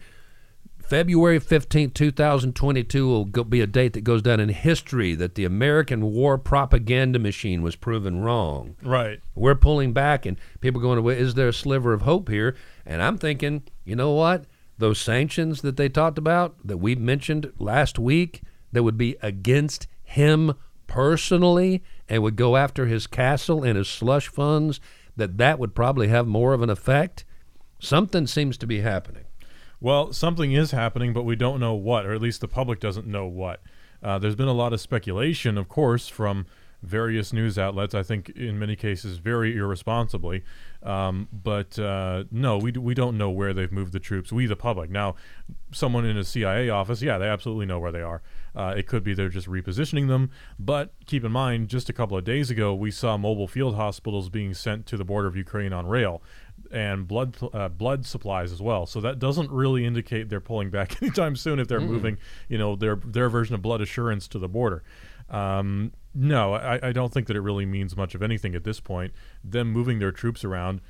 February 15th, 2022 will go, be a date that goes down in history that the American war propaganda machine was proven wrong.
Right.
We're pulling back, and people are going, well, is there a sliver of hope here? And I'm thinking, you know what? Those sanctions that they talked about, that we mentioned last week, that would be against him personally and would go after his castle and his slush funds, that that would probably have more of an effect. Something seems to be happening.
Well, something is happening, but we don't know what, or at least the public doesn't know what. Uh, there's been a lot of speculation, of course, from various news outlets. I think in many cases very irresponsibly. Um, but uh, no, we, we don't know where they've moved the troops. We, the public. Now, someone in a CIA office, yeah, they absolutely know where they are. Uh, it could be they're just repositioning them. But keep in mind, just a couple of days ago, we saw mobile field hospitals being sent to the border of Ukraine on rail and blood uh, blood supplies as well. So that doesn't really indicate they're pulling back anytime soon if they're moving, you know, their their version of blood assurance to the border. Um, no, I, I don't think that it really means much of anything at this point. Them moving their troops around.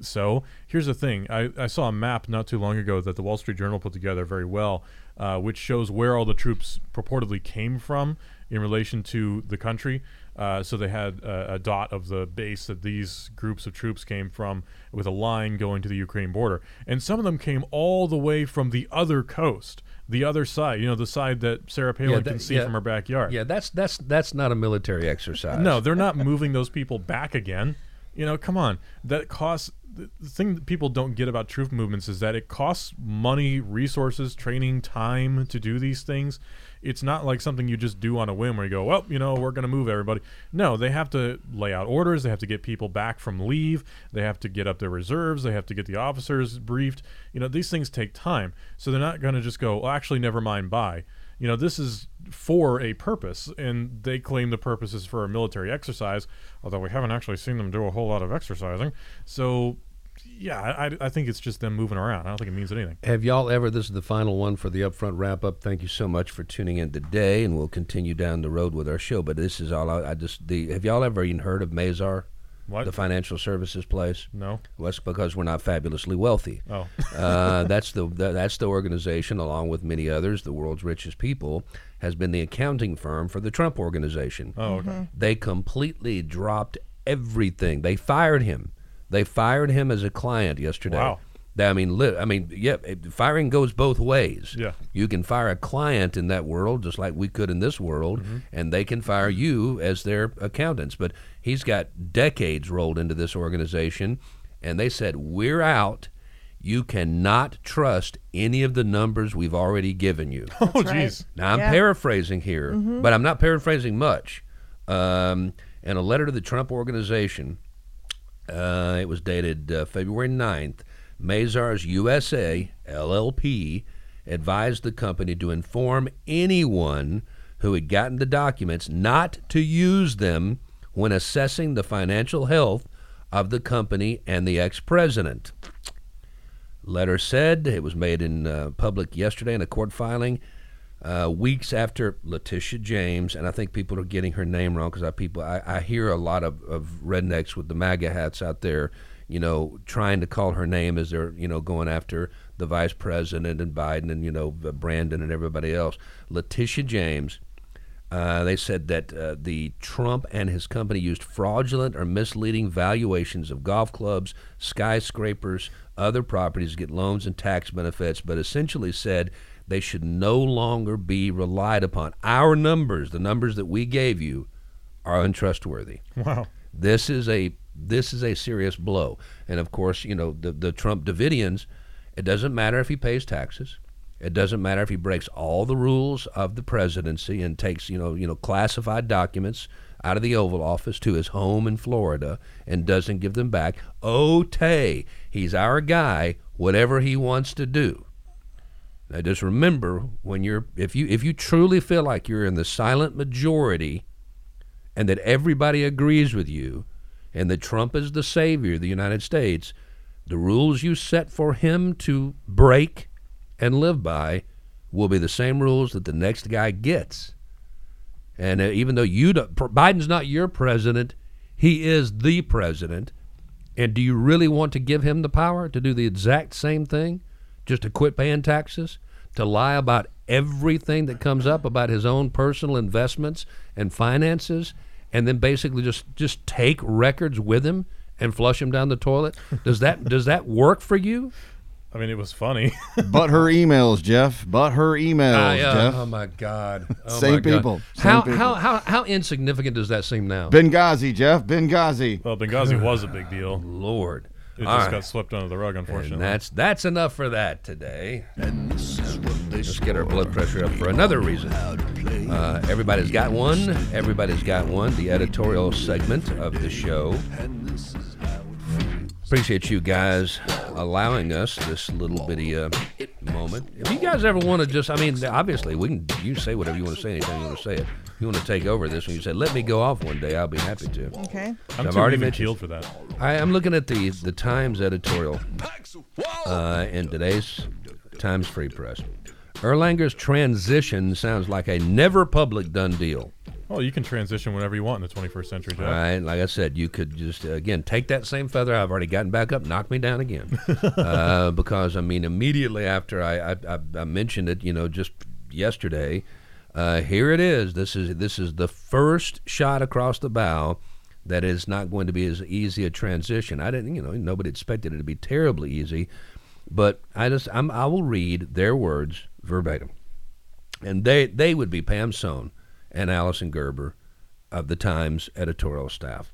So here's the thing: I, I saw a map not too long ago that the Wall Street Journal put together very well, uh, which shows where all the troops purportedly came from in relation to the country. Uh, so they had a, a dot of the base that these groups of troops came from, with a line going to the Ukraine border, and some of them came all the way from the other coast, the other side. You know, the side that Sarah Palin
that-
can see
yeah.
from her backyard.
Yeah, that's that's that's not a military exercise.
No, they're not moving those people back again. You know, come on. That costs. The thing that people don't get about troop movements is that it costs money, resources, training, time to do these things. It's not like something you just do on a whim where you go, well, you know, we're going to move everybody. No, they have to lay out orders. They have to get people back from leave. They have to get up their reserves. They have to get the officers briefed. You know, these things take time. So they're not going to just go, well, actually, never mind, bye you know this is for a purpose and they claim the purpose is for a military exercise although we haven't actually seen them do a whole lot of exercising so yeah i, I think it's just them moving around i don't think it means anything
Have y'all ever? This is the final one for the upfront wrap up. Thank you so much for tuning in today, and we'll continue down the road with our show. But this is all I, I just the. Have y'all ever even heard of Mazar,
what
the financial services place?
no
that's because we're not fabulously wealthy.
oh
uh, that's the that's the organization, along with many others, the world's richest people, has been the accounting firm for the Trump organization.
oh okay
They completely dropped everything. They fired him. They fired him as a client yesterday.
Wow.
I mean, li- I mean, yeah. Firing goes both ways.
Yeah.
You can fire a client in that world, just like we could in this world,
Mm-hmm.
and they can fire you as their accountants. But he's got decades rolled into this organization, and they said, "We're out. You cannot trust any of the numbers we've already given you."
oh
right.
jeez
Now I'm
Yeah.
paraphrasing here, but I'm not paraphrasing much. Um, in a letter to the Trump organization, uh, it was dated uh, February 9th. Mazars USA LLP advised the company to inform anyone who had gotten the documents not to use them when assessing the financial health of the company and the ex-president. Letter said it was made in uh, public yesterday in a court filing, uh, weeks after Letitia James, and I think people are getting her name wrong because I people I, I hear a lot of, of rednecks with the MAGA hats out there, you know, trying to call her name as they're you know going after the vice president and Biden and you know Brandon and everybody else. Letitia James. Uh, they said that uh, the Trump and his company used fraudulent or misleading valuations of golf clubs, skyscrapers, other properties to get loans and tax benefits, but essentially said they should no longer be relied upon. Our numbers, the numbers that we gave you, are untrustworthy.
wow
This is a this is a serious blow. And of course, you know the the Trump Davidians. It doesn't matter if he pays taxes. It doesn't matter if he breaks all the rules of the presidency and takes you know you know classified documents out of the Oval Office to his home in Florida and doesn't give them back. Tay, he's our guy. Whatever he wants to do. Now just remember when you're if you if you truly feel like you're in the silent majority and that everybody agrees with you and that Trump is the savior of the United States, the rules you set for him to break and live by will be the same rules that the next guy gets. And uh, even though you Biden's not your president, he is the president. And do you really want to give him the power to do the exact same thing? Just to quit paying taxes? To lie about everything that comes up about his own personal investments and finances? And then basically just, just take records with him and flush him down the toilet? Does that does that work for you?
I mean, it was funny.
but her emails, Jeff. But her emails,
Ah, yeah.
Jeff.
Oh my God! Oh
Same
my God.
people. Same
How,
people.
how how how insignificant does that seem now?
Benghazi, Jeff. Benghazi.
well, Benghazi was a big deal.
Lord,
It
All
just
right.
got swept under the rug, unfortunately.
And that's that's enough for that today. And this is what Let's get our blood pressure up for another reason. Uh, everybody's got one. Everybody's got one. The editorial segment of the show. Appreciate you guys allowing us this little bitty uh, moment. If you guys ever want to just, I mean, obviously we can. You say whatever you want to say anytime you want to say it. If you want to take over this, when you say, "Let me go off one day," I'll be happy to.
Okay.
I'm
I've already
even
mentioned-
keeled for that.
I, I'm looking at the the Times editorial uh, in today's Times Free Press. Erlanger's transition sounds like a never public done deal.
Oh, you can transition whenever you want in the 21st century, Jeff.
All right, like I said, you could just uh, again take that same feather. I've already gotten back up, knock me down again, uh, because I mean immediately after I, I, I, I mentioned it, you know, just yesterday. Uh, here it is. This is this is the first shot across the bow that is not going to be as easy a transition. I didn't, you know, nobody expected it to be terribly easy, but I just I'm, I will read their words verbatim, and they they would be Pam Sohn and Alison Gerber of the Times editorial staff.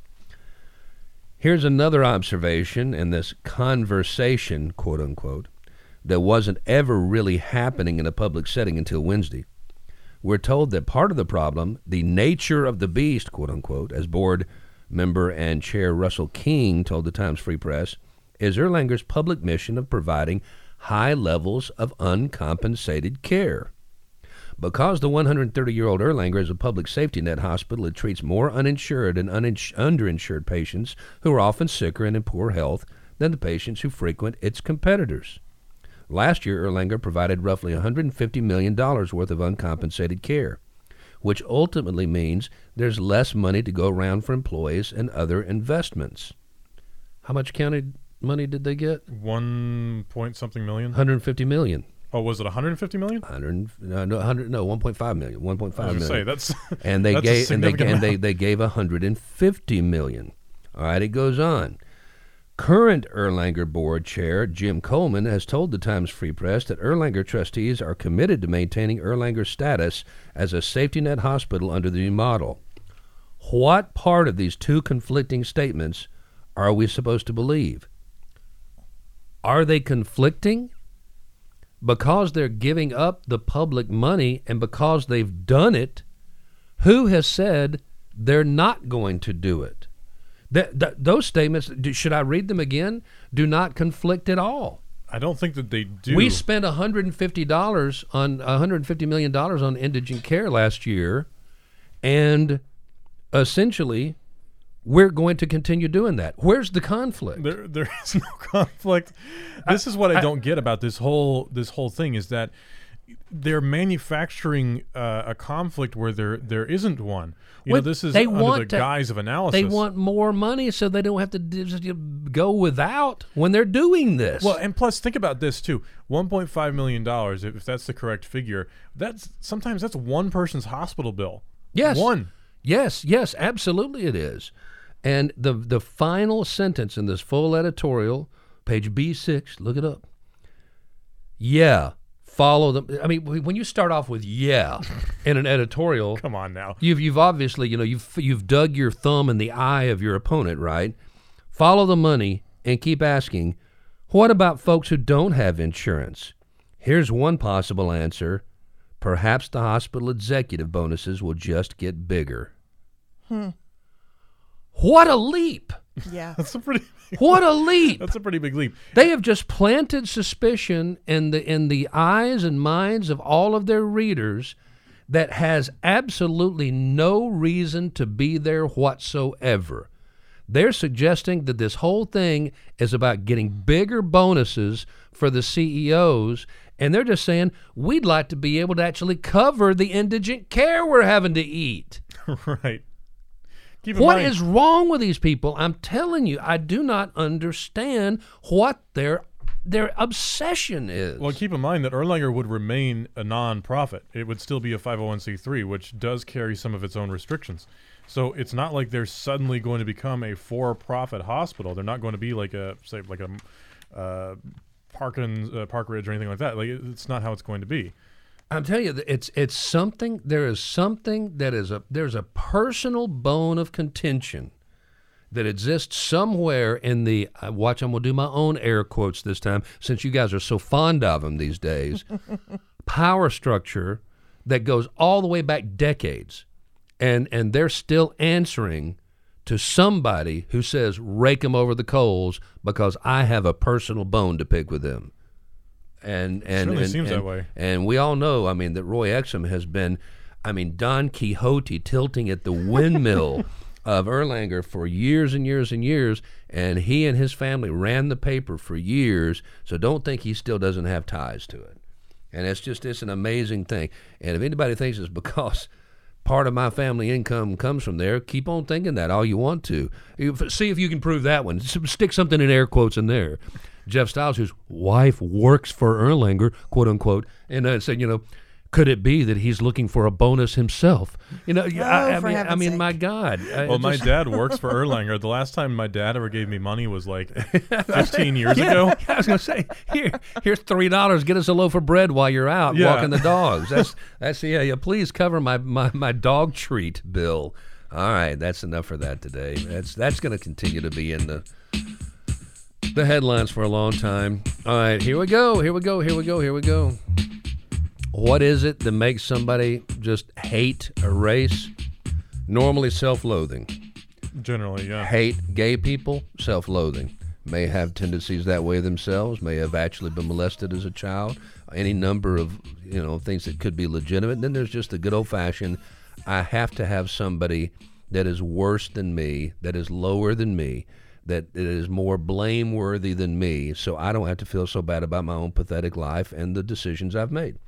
Here's another observation in this conversation, quote unquote, that wasn't ever really happening in a public setting until Wednesday. We're told that part of the problem, the nature of the beast, quote unquote, as board member and chair Russell King told the Times Free Press, is Erlanger's public mission of providing high levels of uncompensated care. Because the 130 year old Erlanger is a public safety net hospital, it treats more uninsured and unins- underinsured patients who are often sicker and in poor health than the patients who frequent its competitors. Last year, Erlanger provided roughly $150 million worth of uncompensated care, which ultimately means there's less money to go around for employees and other investments. How much county money did they get?
One point something million.
150 million.
Oh, was it 150 million?
100, no, no, 100, no, 1.5 million. 1.5
I was
million.
say that's
and they
that's
gave and they
significant
and they, they gave 150 million. All right, it goes on. Current Erlanger board chair Jim Coleman has told the Times Free Press that Erlanger trustees are committed to maintaining Erlanger's status as a safety net hospital under the new model. What part of these two conflicting statements are we supposed to believe? Are they conflicting? Because they're giving up the public money and because they've done it, who has said they're not going to do it? That, that, those statements, should I read them again? Do not conflict at all.
I don't think that they do.
We spent $150 on $150 million on indigent care last year, and essentially, we're going to continue doing that. Where's the conflict?
there there is no conflict. This is what I, don't get about this whole this whole thing is that they're manufacturing uh, a conflict where there there isn't one. You
Well,
know, this is
they
under
want
the
to-
guise of analysis.
They want more money so they don't have to d- just go without when they're doing this.
Well, and plus, think about this too: one point five million dollars, if, if that's the correct figure. That's sometimes that's one person's hospital bill.
Yes.
one.
Yes, yes, absolutely it is. And the the final sentence in this full editorial, page B6, look it up. Yeah, follow them. I mean, when you start off with yeah in an editorial,
Come on now.
you've you've obviously, you know, you've you've dug your thumb in the eye of your opponent, right? Follow the money and keep asking, what about folks who don't have insurance? Here's one possible answer. Perhaps the hospital executive bonuses will just get bigger. Hmm. What a leap!
Yeah.
That's a pretty.
What a leap!
That's a pretty big leap.
They have just planted suspicion in the in the eyes and minds of all of their readers that has absolutely no reason to be there whatsoever. They're suggesting that this whole thing is about getting bigger bonuses for the CEOs and they're just saying we'd like to be able to actually cover the indigent care we're having to eat.
right. Keep
What is wrong with these people? I'm telling you, I do not understand what their their obsession is.
Well, keep in mind that Erlanger would remain a non-profit. It would still be a 501c3, which does carry some of its own restrictions. So it's not like they're suddenly going to become a for-profit hospital. They're not going to be like a say like a uh, Parkins, uh, Parkridge or anything like that. Like it's not how it's going to be.
I'm telling you, it's it's something. There is something that is a there's a personal bone of contention that exists somewhere in the. Uh, watch, I'm gonna do my own air quotes this time, since you guys are so fond of them these days. power structure that goes all the way back decades, and and they're still answering to somebody who says rake them over the coals because I have a personal bone to pick with them and and
Certainly
and,
seems that way.
And we all know, I mean, that Roy Exum has been, I mean, Don Quixote tilting at the windmill of Erlanger for years and years and years, and he and his family ran the paper for years. So don't think he still doesn't have ties to it. And it's just it's an amazing thing. And if anybody thinks it's because part of my family income comes from there, keep on thinking that all you want to. If- See if you can prove that one. Stick something in air quotes in there. Jeff Styles, whose wife works for Erlanger, quote unquote, and uh, said, you know, could it be that he's looking for a bonus himself? You know, I, I
Oh,
mean, I mean,
sake.
my God. I-
Well,
it
my dad works for Erlanger. The last time my dad ever gave me money was like 15 years ago.
I was going to say, here, here's three dollars. Get us a loaf of bread while you're out
Yeah.
walking the dogs. That's that's yeah, yeah. Please cover my, my, my dog treat bill. All right, that's enough for that today. That's that's going to continue to be in the the headlines for a long time. All right, here we go. Here we go. Here we go. Here we go. What is it that makes somebody just hate a race? Normally, self-loathing
Generally, yeah.
hate gay people, self loathing. May have tendencies that way themselves, may have actually been molested as a child, any number of you know things that could be legitimate. And then there's just the good old fashioned I have to have somebody that is worse than me, that is lower than me, that is more blameworthy than me, so I don't have to feel so bad about my own pathetic life and the decisions I've made.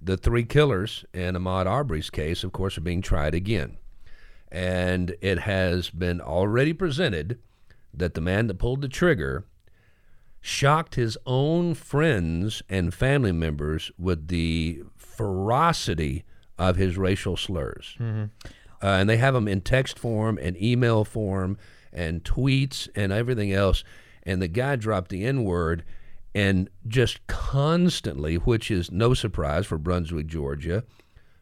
The three killers in Ahmaud Arbery's case, of course, are being tried again and it has been already presented that the man that pulled the trigger shocked his own friends and family members with the ferocity of his racial slurs. Uh, and they have them in text form and email form and tweets and everything else. And the guy dropped the N word and just constantly, which is no surprise for Brunswick, Georgia.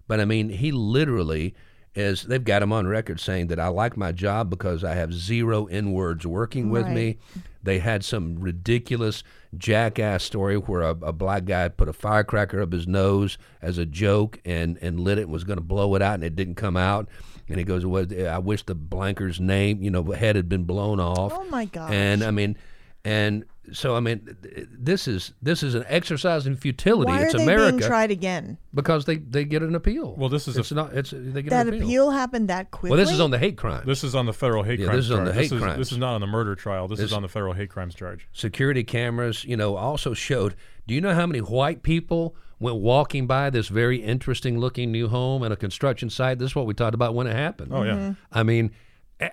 But I mean, he literally is. They've got him on record saying that I like my job because I have zero N words working with me. They had some ridiculous jackass story where a, a black guy put a firecracker up his nose as a joke and and lit it and was going to blow it out and it didn't come out. And he goes, "Well, I wish the blanker's name, you know, head had been blown off."
Oh, my gosh.
And I mean, and so I mean, this is this is an exercise in futility.
Why
it's
are they
America
being tried again?
because they, they get an appeal.
Well, this is a-
it's not it's they get
That
an appeal.
appeal happened that quickly.
Well, this is on the hate crime.
This is on the federal hate
Yeah,
crimes
this is on
charge.
the
this,
hate
is, this is not on the murder trial. This,
This-
is on the federal hate crimes charge.
Security cameras, you know, also showed. Do you know how many white people went walking by this very interesting looking new home and a construction site? This is what we talked about when it happened.
Oh, yeah.
Mm-hmm.
I mean,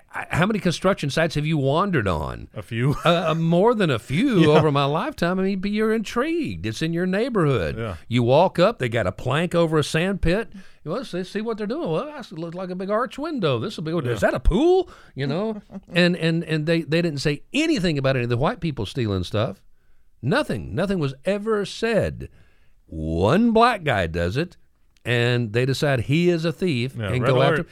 how many construction sites have you wandered on?
A few.
uh, uh, more than a few over my lifetime. I mean, but you're intrigued. It's in your neighborhood.
Yeah.
You walk up, they got a plank over a sand pit. Well, let's see- see what they're doing. Well, that looks like a big arch window. This will be. Is that a pool? You know, and and and they they didn't say anything about any of the white people stealing stuff. Nothing. Nothing was ever said. One black guy does it, and they decide he is a thief
Yeah,
and go
alert.
after.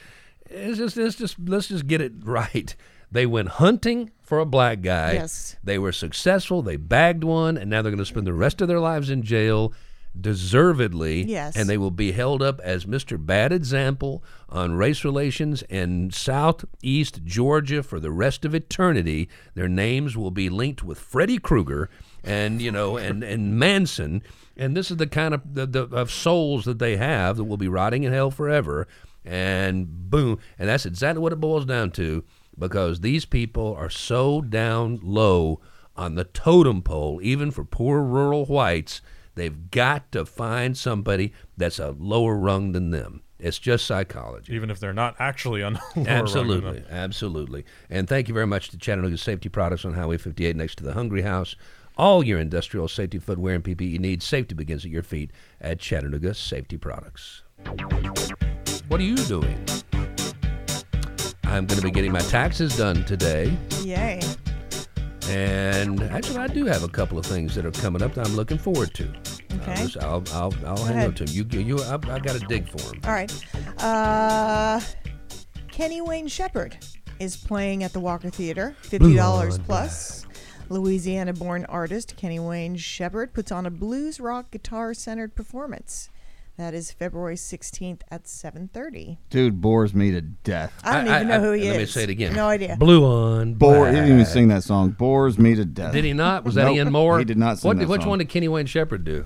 It's just, it's just, let's just get it right. They went hunting for a black guy.
Yes.
They were successful. They bagged one, and now they're going to spend the rest of their lives in jail, deservedly.
Yes.
And they will be held up as Mr. Bad Example on race relations in Southeast Georgia for the rest of eternity. Their names will be linked with Freddy Krueger and you know and and Manson. And this is the kind of the, the of souls that they have that will be rotting in hell forever. And boom, and that's exactly what it boils down to because these people are so down low on the totem pole, even for poor rural whites, They've got to find somebody that's a lower rung than them. It's just psychology.
Even if they're not actually on the lower rung than
Absolutely, absolutely. And thank you very much to Chattanooga Safety Products on Highway 58 next to the Hungry House. All your industrial safety footwear and PPE needs, safety begins at your feet at Chattanooga Safety Products. What are you doing? I'm going to be getting my taxes done today.
Yay.
And actually, I do have a couple of things that are coming up that I'm looking forward to.
Okay.
I'll, just- I'll, I'll, I'll hang
ahead.
on to them. You, you, I, I got to dig for them.
All right. Uh, Kenny Wayne Shepherd is playing at the Walker Theater. Fifty dollars plus. Louisiana-born artist Kenny Wayne Shepherd puts on a blues rock guitar centered performance. That is February sixteenth at seven thirty.
Dude bores me to death.
I don't
I-
even
I-
know who he
let
is.
Let me say it again.
No idea.
Blue on
Bore. He
black.
didn't even sing that song. Bores me to death.
Did he not? Was that
Nope,
Ian Moore?
he did not sing
What,
that
Which
song.
one did Kenny Wayne Shepherd do?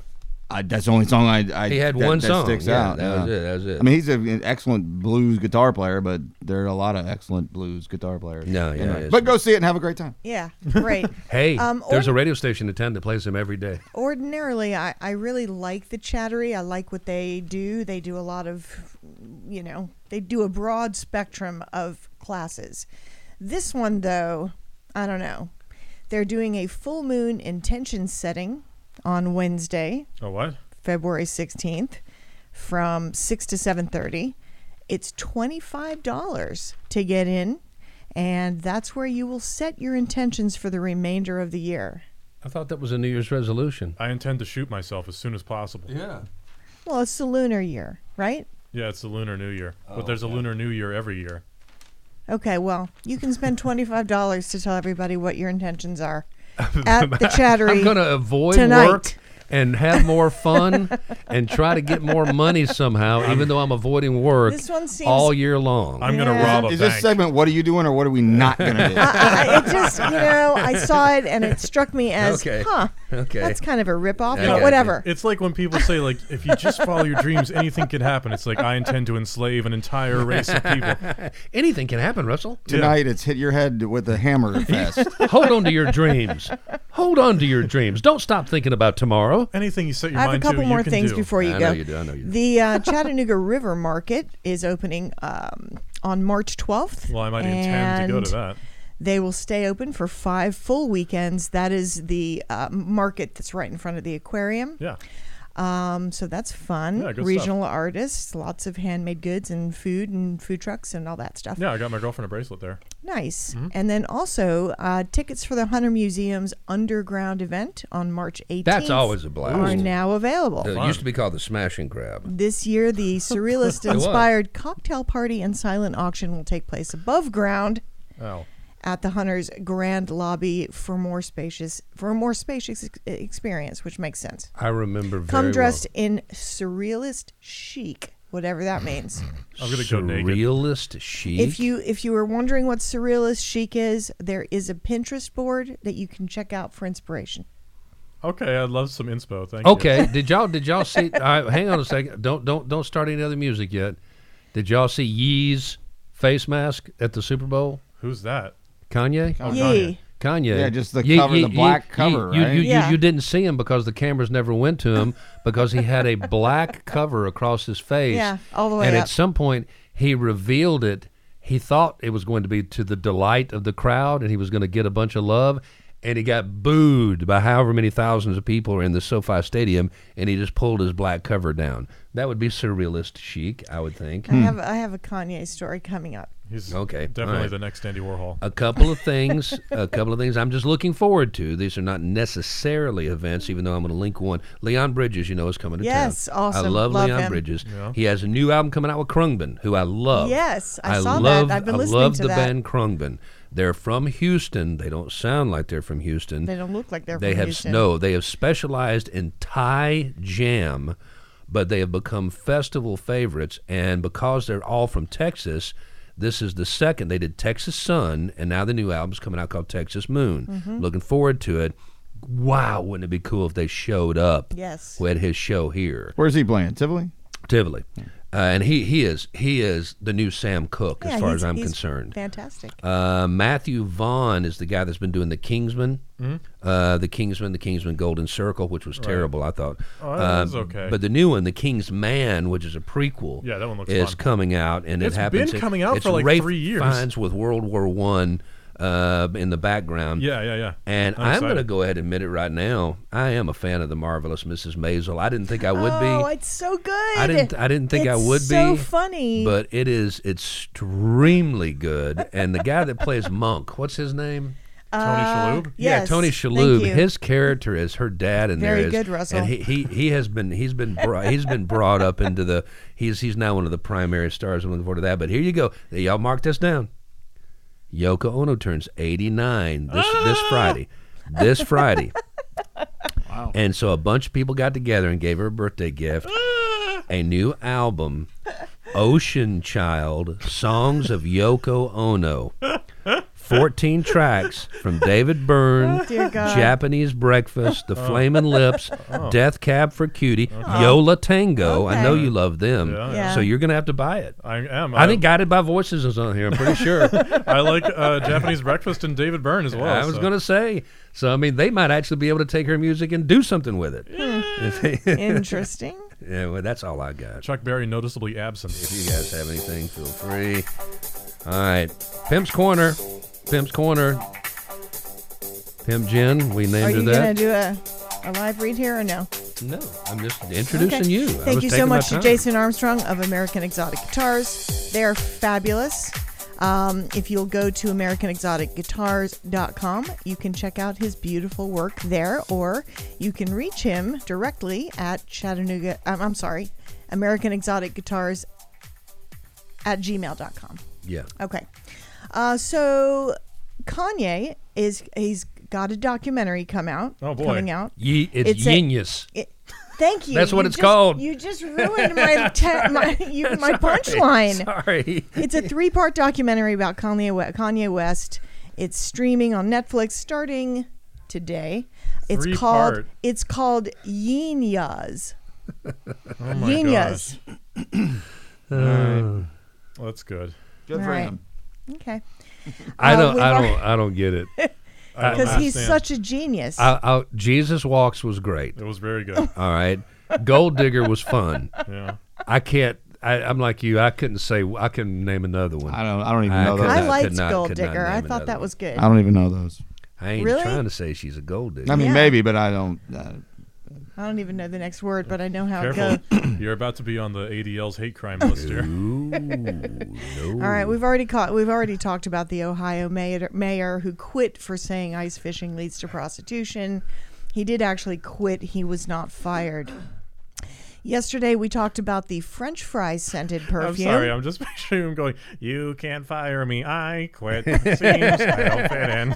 I, that's the only song I. I
He had
that,
one
that
song.
sticks
Yeah,
out.
that was it, that was it.
I mean, he's a- an excellent blues guitar player, but there are a lot of excellent blues guitar players.
No, yeah,
Anyway, but go see it and have a great time.
Yeah, great.
Hey,
Um,
there's
or-
a radio station in town that plays him every day.
ordinarily I, I really like the chattery i like what they do they do a lot of you know they do a broad spectrum of classes this one though i don't know they're doing a full moon intention setting on wednesday
Oh, what?
february 16th from 6 to 7.30 it's $25 to get in and that's where you will set your intentions for the remainder of the year
I thought that was a New Year's resolution.
I intend to shoot myself as soon as possible.
Yeah.
well it's the lunar year right
Yeah, it's the Lunar New Year.
Oh,
but there's a Lunar New Year every year.
Okay, well, you can spend twenty-five dollars to tell everybody what your intentions are at the Chattery.
I'm going to avoid
tonight.
work and have more fun and try to get more money somehow, even though I'm avoiding work
This one seems-
all year long.
I'm going to
Yeah.
rob a
Is
bank.
this segment? What are you doing, or what are we not going to do?
I, it just, you know, I saw it and it struck me as,
Okay.
huh,
Okay.
that's kind of a ripoff,
I got
but
you.
whatever.
It's like when people say, like, if you just follow your dreams, anything can happen. It's like I intend to enslave an entire race of people.
Anything can happen, Russell.
Tonight, it's hit your head with a hammer fest.
Hold on to your dreams. Hold on to your dreams. Don't stop thinking about tomorrow.
Anything you set your
I have a
mind
couple
to,
more
you can
things
do.
before you
I
go.
know you do, I know you do.
The uh, Chattanooga River Market is opening um, on March 12th.
Well, I might intend to go to
and
that.
They will stay open for five full weekends. That is the uh, market that's right in front of the aquarium.
Yeah.
Um, so that's fun.
Yeah, good stuff.
Regional artists, lots of handmade goods and food and food trucks and all that stuff.
Yeah, I got my girlfriend a bracelet there.
Nice.
Mm-hmm.
And then also uh, tickets for the Hunter Museum's underground event on March 18th.
That's always a blast.
Are now available.
It used to be called the Smash and Grab.
This year, the surrealist inspired cocktail party and silent auction will take place above ground
Oh.
At the Hunter's grand lobby for more spacious for a more spacious ex- experience, which makes sense.
I remember very
Come dressed
well.
in surrealist chic, whatever that means.
I'm going to go naked.
Surrealist chic.
If you if you were wondering what surrealist chic is, there is a Pinterest board that you can check out for inspiration.
Okay, I'd love some inspo. Thank you.
Okay, did y'all did y'all see? Uh, hang on a second. Don't don't don't start any other music yet. Did y'all see Ye's face mask at the Super Bowl?
Who's that?
Kanye.
Oh,
Ye.
Kanye.
Yeah, just the cover, the black cover,
you,
right?
You, you,
Yeah.
you didn't see him because the cameras never went to him because he had a black cover across his face.
Yeah, all the way
And
up.
at some point, he revealed it. He thought it was going to be to the delight of the crowd and he was going to get a bunch of love. And he got booed by however many thousands of people are in the SoFi Stadium, and he just pulled his black cover down. That would be surrealist chic, I would think.
I hmm. have I have a Kanye story coming up.
He's
Okay,
definitely
all right.
the next Andy Warhol.
a couple of things a couple of things i'm just looking forward to these are not necessarily events even though i'm going to link one leon bridges you know is coming to
Yes,
town
awesome.
i love,
Love
leon
him.
bridges
Yeah.
he has a new album coming out with Khruangbin who i love
Yes, I saw that.
love,
I've been
I
listening
love
to
the
that.
band Khruangbin they're from houston they don't sound like they're from houston
They don't look like they're
they
from
have
Houston.
no they have specialized in thai jam but they have become festival favorites and because they're all from texas this is the second they did texas sun and now the new album's coming out called texas moon
Mm-hmm.
looking forward to it wow wouldn't it be cool if they showed up
Yes.
at his show here
Where's he playing? Tivoli?
Tivoli. Uh, and he he is he is the new Sam Cooke
Yeah,
as far
he's-
as I'm
he's
concerned.
Fantastic.
Uh, Matthew Vaughn is the guy that's been doing the Kingsman,
Mm-hmm.
uh, the Kingsman, the Kingsman Golden Circle, which was terrible, I thought.
Oh, that was
Um,
okay.
But the new one, the King's Man, which is a prequel,
Yeah, that one looks
is
fun.
coming out, and
It's
it happens.
been coming out
it's
for, like,
Ralph
three years.
Fiennes with World War One uh, in the background.
Yeah, yeah, yeah.
And
I'm
I'm, going to go ahead and admit it right now. I am a fan of the marvelous Mrs. Maisel. I didn't think I would be.
oh, it's so good.
I didn't. I didn't think I
It's
would
so
be.
funny.
But it is extremely good. And the guy that plays Monk, what's his name?
Tony Shalhoub.
yeah,
Yes,
Tony Shalhoub. His character is her dad, and
Very
there is,
good, Russell.
And he, he he has been he's been brought, he's been brought up into the he's he's now one of the primary stars. I'm looking forward to that. But here you go. Y'all mark this down. Yoko Ono turns 89 this this ah! Friday. This Friday.
Wow.
And so a bunch of people got together and gave her a birthday gift, ah! a new album, Ocean Child: Songs of Yoko Ono. 14 tracks from David Byrne, Japanese Breakfast, The Flamin' Lips, Death Cab for Cutie, Yo La Tengo. I know you love them.
Yeah.
Yeah.
So you're going to have to buy it.
I am.
I think Guided by Voices is on here, I'm pretty sure.
I like uh, Japanese breakfast and David Byrne as well.
I was
so.
going to say. So, I mean, they might actually be able to take her music and do something with it.
Interesting.
yeah, well, that's all I got.
Chuck Berry noticeably absent.
If you guys have anything, feel free. All right. Pimp's Corner. Pimp's Corner. Pimp Jen, we
Are
named her
you gonna do a, a live read here or no?
no, I'm just introducing
Okay.
you. I
Thank
was
you so
taking my
much to
time.
Jason Armstrong of American Exotic Guitars. They're fabulous. Um, if you'll go to AmericanExoticGuitars.com, you can check out his beautiful work there, or you can reach him directly at Chattanooga. Um, I'm sorry, American Exotic Guitars at gmail.com.
Yeah.
Okay. Uh, so Kanye is he's got a documentary come out.
Oh, boy.
coming out.
Ye, it's,
It's a-
genius.
It, thank you.
That's what
You
it's
just-
called.
You just ruined my te- my you, my punchline.
Sorry.
It's a three-part documentary about Kanye We- Kanye West. It's streaming on Netflix starting today. It's called
Three-part.
it's called jeen-yuhs.
Oh my
jeen-yuhs.
gosh. That's good.
Good for
Right.
him.
Okay.
I
Uh,
don't.
we've
I don't. I don't get it.
Because he's such a genius.
I, I, Jesus Walks was great.
It was very good.
All right. Gold Digger was fun.
Yeah.
I can't. I, I'm like you. I couldn't say. I couldn't name another one.
I don't. I don't even
I
know
could
those.
I
not- could
liked
not-
Gold
could
Digger. I thought that
one.
was good.
I don't even know those.
I ain't
Really?
trying to say she's a gold digger.
I mean,
Yeah.
maybe, but I don't. Uh,
I don't even know the next word, but I know how it
Careful.
goes.
You're about to be on the ADL's hate crime list here.
Ooh, no.
All right, we've already caught, we've already talked about the Ohio mayor, mayor who quit for saying ice fishing leads to prostitution. He did actually quit. He was not fired. Yesterday we talked about the French fry scented perfume.
I'm
perfume.
sorry. I'm just picturing him going, You can't fire me. I quit. Seems I don't fit in.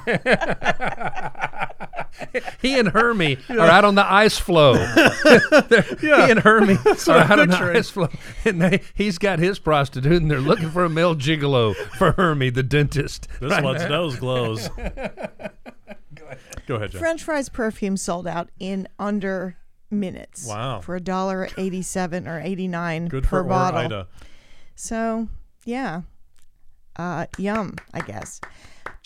He and Hermie are out on the ice floe. He and Hermie are out on the ice floe, and they, he's got his prostitute, and they're looking for a male gigolo for Hermie, the dentist.
This
Right
one's
now.
nose glows. Go ahead, Jen.
French fries perfume sold out in under minutes.
Wow.
For a dollar eighty-seven or eighty-nine
Good
per
for
bottle.
Ida.
So, yeah. Uh, yum, I guess.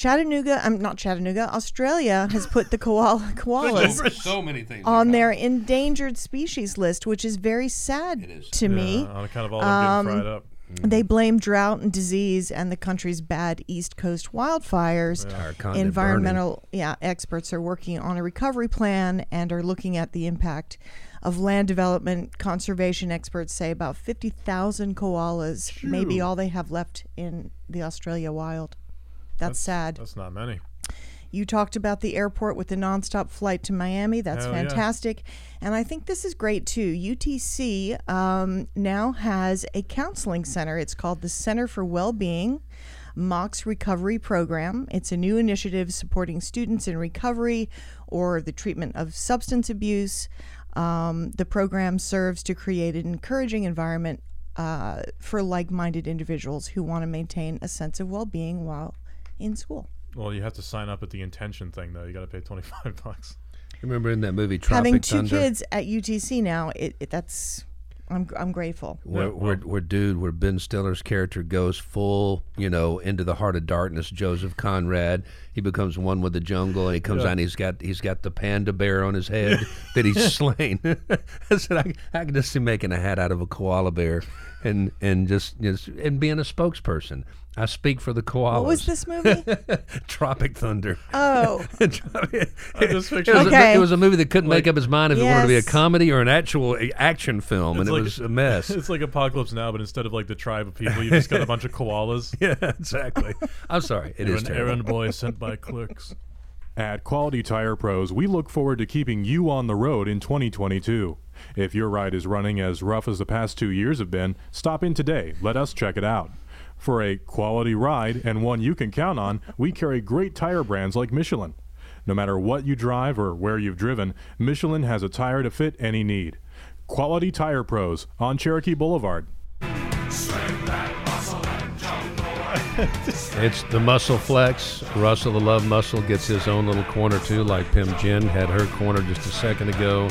Chattanooga, I'm not Chattanooga, Australia has put the koala koalas
so many things
on their endangered species list, which is very sad to me.
On account of all them getting
Um,
fried up.
They blame drought and disease and the country's bad East Coast wildfires.
Our continent
Environmental yeah, experts are working on a recovery plan and are looking at the impact of land development. Conservation experts say about 50,000 koalas may be all they have left in the Australia wild. That's, sad.
That's not many.
You talked about the airport with the nonstop flight to Miami. That's
Hell yeah.
fantastic. And I think this is great too. UTC um, now has a counseling center. It's called the Center for Wellbeing Mocs Recovery Program. It's a new initiative supporting students in recovery or the treatment of substance abuse. Um, the program serves to create an encouraging environment uh, for like minded individuals who want to maintain a sense of well being while in school.
Well, you have to sign up at the intention thing, though. You got to pay 25 bucks.
Remember in that movie Tropic
having two
Thunder?
kids at UTC now, it, it that's I'm I'm grateful.
Where, where, where dude, where Ben Stiller's character goes full, you know, into the heart of darkness. Joseph Conrad, he becomes one with the jungle, and he comes
Yeah.
out. and He's got he's got the panda bear on his head that he's slain. I said I, I can just see making a hat out of a koala bear, and and just, just and being a spokesperson. I speak for the koalas.
What was this movie?
Tropic Thunder.
Oh,
I
It was,
picture
a, it was a movie that couldn't make up his mind if it wanted to be a comedy or an actual a- action film, and
It's
it
like-
was a mess.
It's like Apocalypse Now, but instead of like the tribe of people, you just got a bunch of koalas.
yeah, exactly. I'm sorry. It
You're
is
an
terrible.
errand boy sent by clerks. At Quality Tire Pros, we look forward to keeping you on the road in 2022. If your ride is running as rough as the past two years have been, stop in today. Let us check it out. For a quality ride and one you can count on, we carry great tire brands like Michelin. No matter what you drive or where you've driven, Michelin has a tire to fit any need. Quality Tire Pros on Cherokee Boulevard.
It's the muscle flex. Russell the Love Muscle gets his own little corner too, like Pim Jin had her corner just a second ago.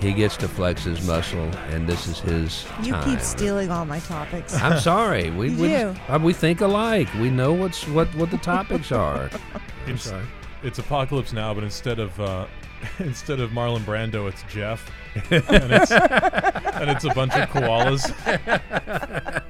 He gets to flex his muscle, and this is his
you
time.
keep stealing all my topics.
I'm sorry. We
You
we,
do.
uh, we think alike. We know what's what what the topics are. I'm
It's,
sorry.
it's Apocalypse Now, but instead of uh, instead of Marlon Brando, it's Jeff, and it's, and it's a bunch of koalas.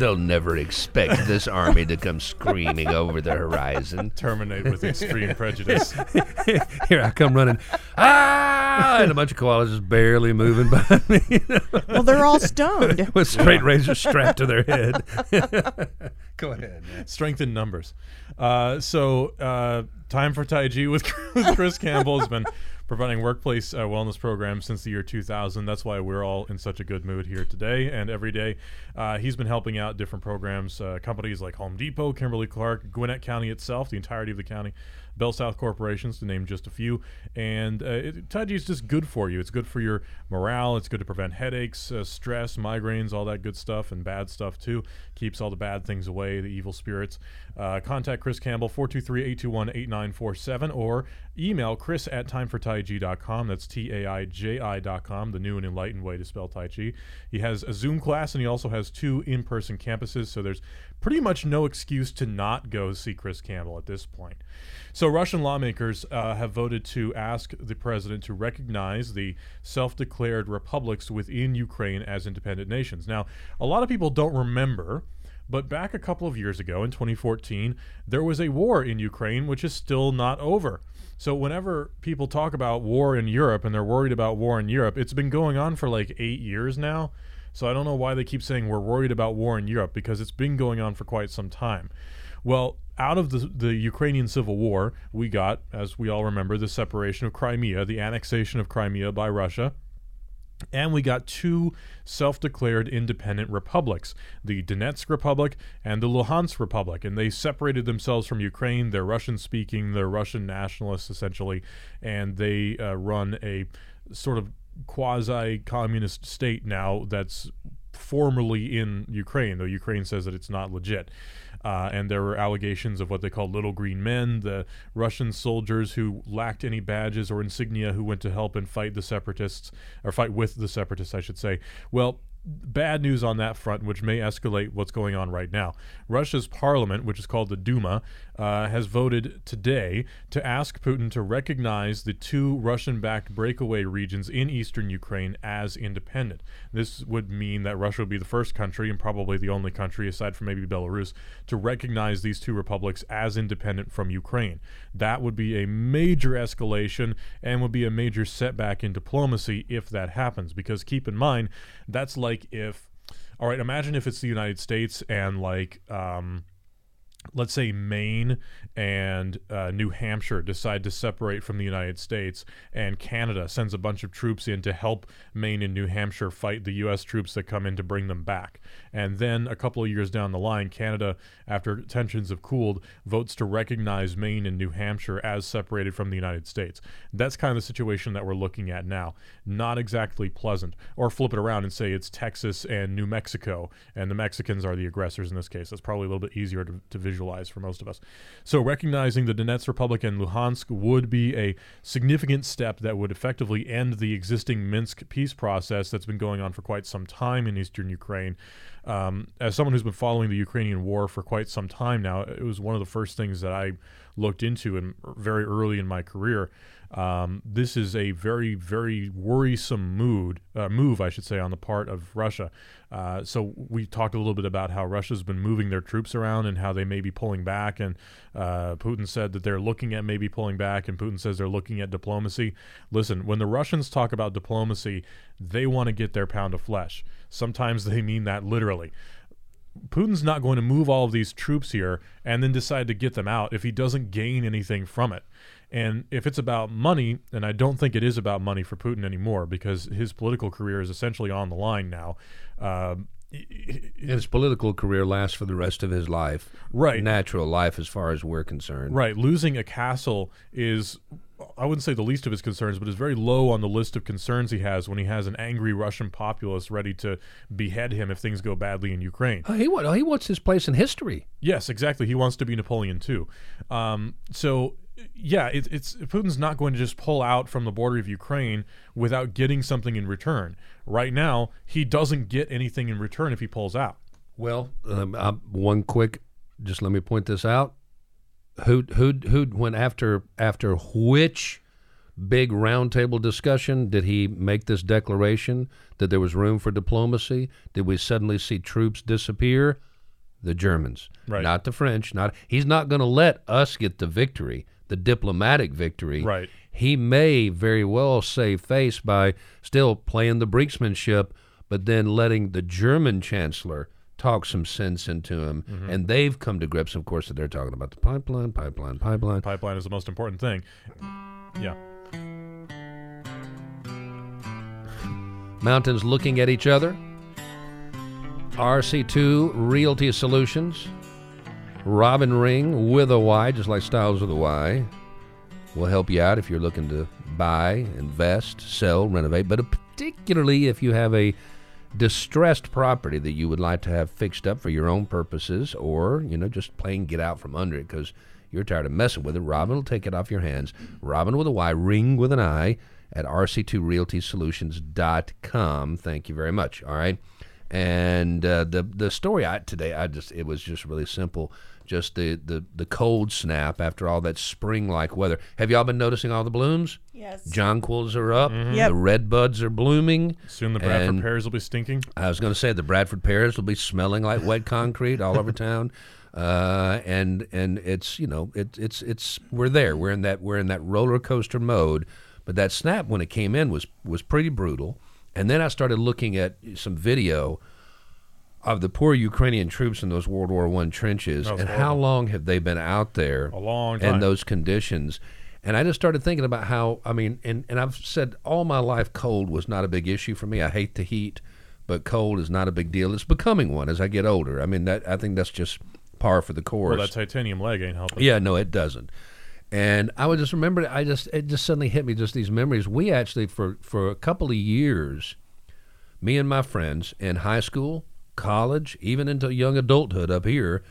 They'll never expect this army to come screaming over the horizon.
Terminate with extreme prejudice.
Here I come running, ah, and a bunch of koalas just barely moving behind me
well, they're all stoned.
with straight razors strapped to their head. Go ahead, man.
Strength in numbers. Uh, so, uh, time for Tai Chi with, with Chris Campbell has been providing workplace uh, wellness programs since the year 2000. That's why we're all in such a good mood here today and every day. Uh, he's been helping out different programs, uh, companies like Home Depot, Kimberly Clark, Gwinnett County itself, the entirety of the county, Bell South Corporations, to name just a few. And uh, it, Tai Chi is just good for you. It's good for your morale. It's good to prevent headaches, uh, stress, migraines, all that good stuff, and bad stuff too. Keeps all the bad things away, the evil spirits. Uh, contact Chris Campbell, 423 821 8947, or email chris at timefortaiji.com. That's T A I J I.com, the new and enlightened way to spell Tai Chi. He has a Zoom class and he also has two in person campuses, so there's pretty much no excuse to not go see Chris Campbell at this point. So, Russian lawmakers uh, have voted to ask the president to recognize the self declared republics within Ukraine as independent nations. Now, a lot of people don't remember, but back a couple of years ago in 2014, there was a war in Ukraine, which is still not over. So, whenever people talk about war in Europe and they're worried about war in Europe, it's been going on for like eight years now. So, I don't know why they keep saying we're worried about war in Europe because it's been going on for quite some time. Well, out of the, the Ukrainian civil war, we got, as we all remember, the separation of Crimea, the annexation of Crimea by Russia. And we got two self declared independent republics, the Donetsk Republic and the Luhansk Republic. And they separated themselves from Ukraine. They're Russian speaking, they're Russian nationalists, essentially. And they uh, run a sort of quasi communist state now that's formerly in Ukraine, though Ukraine says that it's not legit. Uh, and there were allegations of what they call little green men, the Russian soldiers who lacked any badges or insignia who went to help and fight the separatists, or fight with the separatists, I should say. Well, bad news on that front, which may escalate what's going on right now. Russia's parliament, which is called the Duma, uh, has voted today to ask Putin to recognize the two Russian backed breakaway regions in eastern Ukraine as independent. This would mean that Russia would be the first country, and probably the only country, aside from maybe Belarus, to recognize these two republics as independent from Ukraine. That would be a major escalation and would be a major setback in diplomacy if that happens. Because keep in mind, that's like if, all right, imagine if it's the United States and like, um, let's say Maine and uh, New Hampshire decide to separate from the United States, and Canada sends a bunch of troops in to help Maine and New Hampshire fight the U.S. troops that come in to bring them back. And then a couple of years down the line, Canada, after tensions have cooled, votes to recognize Maine and New Hampshire as separated from the United States. That's kind of the situation that we're looking at now. Not exactly pleasant. Or flip it around and say it's Texas and New Mexico, and the Mexicans are the aggressors in this case. That's probably a little bit easier to, to visualize for most of us. So, recognizing the Donetsk Republic and Luhansk would be a significant step that would effectively end the existing Minsk peace process that's been going on for quite some time in eastern Ukraine. Um, as someone who's been following the Ukrainian war for quite some time now, it was one of the first things that I looked into in very early in my career. Um, this is a very, very worrisome mood, uh, move, I should say, on the part of Russia. Uh, so we talked a little bit about how Russia's been moving their troops around and how they may be pulling back. And uh, Putin said that they're looking at maybe pulling back, and Putin says they're looking at diplomacy. Listen, when the Russians talk about diplomacy, they want to get their pound of flesh. Sometimes they mean that literally. Putin's not going to move all of these troops here and then decide to get them out if he doesn't gain anything from it. And if it's about money, and I don't think it is about money for Putin anymore because his political career is essentially on the line now. Um,
His political career lasts for the rest of his life.
Right.
Natural life, as far as we're concerned.
Right. Losing a castle is, I wouldn't say the least of his concerns, but is very low on the list of concerns he has when he has an angry Russian populace ready to behead him if things go badly in Ukraine.
Oh, he, he wants his place in history.
Yes, exactly. He wants to be Napoleon too. Um, so yeah, it, it's Putin's not going to just pull out from the border of Ukraine without getting something in return. Right now, he doesn't get anything in return if he pulls out.
Well, um, uh, one quick, just let me point this out. Who who who went after after which big roundtable discussion did he make this declaration that there was room for diplomacy? Did we suddenly see troops disappear? The Germans,
Right.
not the French. Not he's not going to let us get the victory, the diplomatic victory.
Right.
He may very well save face by still playing the brinksmanship, but then letting the German chancellor talk some sense into him.
Mm-hmm.
And they've come to grips, of course, that they're talking about the pipeline, pipeline, pipeline.
Pipeline is the most important thing. Yeah.
Mountains looking at each other. RC2 Realty Solutions. Robin Ring with a Y, just like Styles with a Y. Will help you out if you're looking to buy, invest, sell, renovate, but particularly if you have a distressed property that you would like to have fixed up for your own purposes or, you know, just plain get out from under it because you're tired of messing with it. Robin will take it off your hands. Robin with a Y, ring with an I at rc2realtysolutions.com. Thank you very much. All right. And uh, the the story I today I just it was just really simple. Just the, the, the cold snap after all that spring like weather. Have y'all been noticing all the blooms?
Yes.
Jonquils are up.
Yep.
The red buds are blooming.
Soon the Bradford
And-
pears will be stinking.
I was going to say the Bradford pears will be smelling like wet concrete all over town, uh, and and it's you know it, it's it's we're there we're in that we're in that roller coaster mode, but that snap when it came in was was pretty brutal, and then I started looking at some video of the poor Ukrainian troops in those World War One trenches, and how long have they been out there?
A long
in
time.
those conditions. And I just started thinking about how I mean, and, and I've said all my life cold was not a big issue for me. I hate the heat, but cold is not a big deal. It's becoming one as I get older. I mean, that I think that's just par for the course.
Well, that titanium leg ain't helping.
Yeah, no, it doesn't. And I would just remember, I just it just suddenly hit me just these memories. We actually for for a couple of years, me and my friends in high school, college, even into young adulthood up here,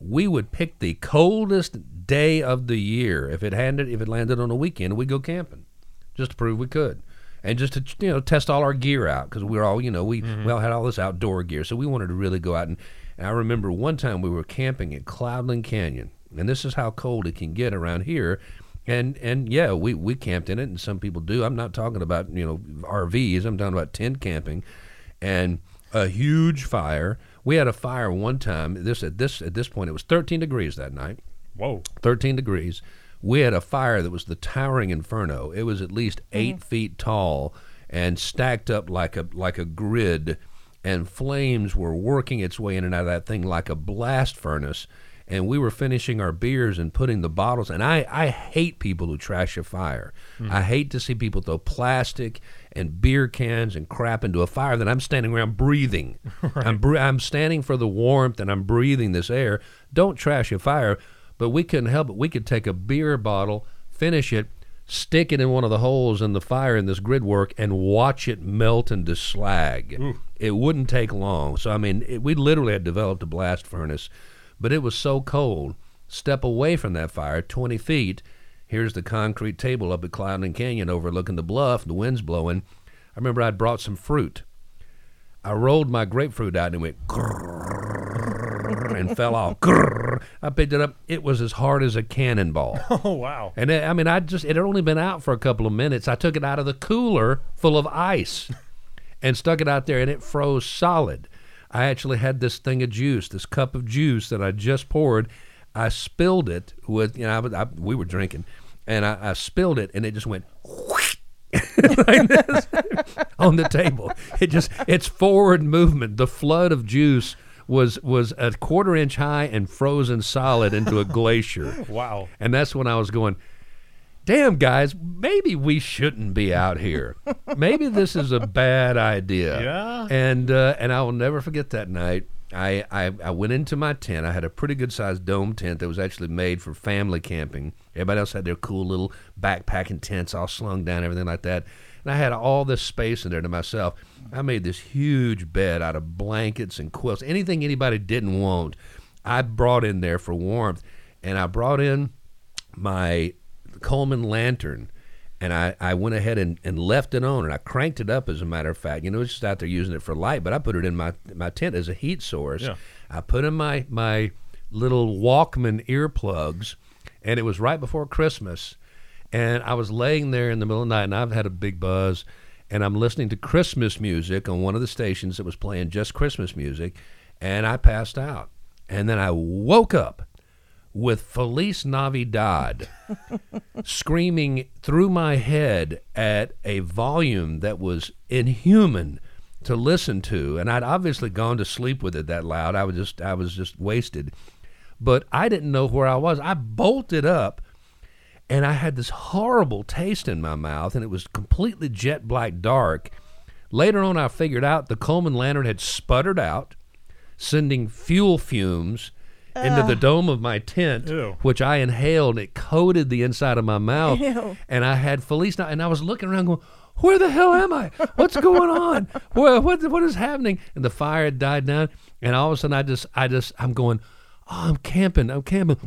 we would pick the coldest day of the year if it landed if it landed on a weekend. We'd go camping, just to prove we could. And just to you know test all our gear out because we were all you know we mm-hmm. we all had all this outdoor gear so we wanted to really go out and, and I remember one time we were camping at Cloudland Canyon and this is how cold it can get around here and and yeah we we camped in it and some people do I'm not talking about you know RVs I'm talking about tent camping and a huge fire we had a fire one time this at this at this point it was 13 degrees that night
Whoa.
13 degrees. We had a fire that was the towering inferno. It was at least mm-hmm. 8 feet tall and stacked up like a like a grid, and flames were working its way in and out of that thing like a blast furnace. And we were finishing our beers and putting the bottles. And I, I hate people who trash a fire. Hmm. I hate to see people throw plastic and beer cans and crap into a fire that I'm standing around breathing. I'm, bre- I'm standing for the warmth and I'm breathing this air. Don't trash a fire. But we couldn't help it. We could take a beer bottle, finish it, stick it in one of the holes in the fire in this grid work, and watch it melt into slag. It wouldn't take long. So I mean, it, we literally had developed a blast furnace. But it was so cold. Step away from that fire, 20 feet. Here's the concrete table up at Cloudland Canyon overlooking the bluff. The wind's blowing. I remember I'd brought some fruit. I rolled my grapefruit out and it went and fell off. I picked it up. It was as hard as a cannonball.
Oh wow.
And it, I mean, I just it had only been out for a couple of minutes. I took it out of the cooler full of ice and stuck it out there, and it froze solid. I actually had this thing of juice, this cup of juice that I just poured. I spilled it with you know I, I, we were drinking, and I, I spilled it, and it just went. like this on the table. It just it's forward movement. The flood of juice was was a quarter inch high and frozen solid into a glacier.
Wow.
And that's when I was going, damn, guys, maybe we shouldn't be out here. maybe this is a bad idea.
Yeah.
And uh, and I will never forget that night. I, I, I went into my tent. I had a pretty good sized dome tent that was actually made for family camping. Everybody else had their cool little backpacking tents all slung down, everything like that. And I had all this space in there to myself. I made this huge bed out of blankets and quilts, anything anybody didn't want. I brought in there for warmth, and I brought in my Coleman lantern, and I, I went ahead and, and left it on, and I cranked it up. As a matter of fact, you know, it's just out there using it for light, but I put it in my my tent as a heat source.
Yeah.
I put in my my little Walkman earplugs, and it was right before Christmas, and I was laying there in the middle of the night, and I've had a big buzz, and I'm listening to Christmas music on one of the stations that was playing just Christmas music, and I passed out, and then I woke up with Feliz Navidad screaming through my head at a volume that was inhuman to listen to. And I'd obviously gone to sleep with it that loud. I was just I was just wasted. But I didn't know where I was. I bolted up and I had this horrible taste in my mouth and it was completely jet black dark. Later on I figured out the Coleman lantern had sputtered out sending fuel fumes into the dome of my tent,
Ew.
which I inhaled. It coated the inside of my mouth,
Ew.
and I had Felice, and I was looking around, going, "Where the hell am I? What's going on? What what what is happening?" And the fire had died down, and all of a sudden, I just I just I'm going, "Oh, I'm camping. I'm camping."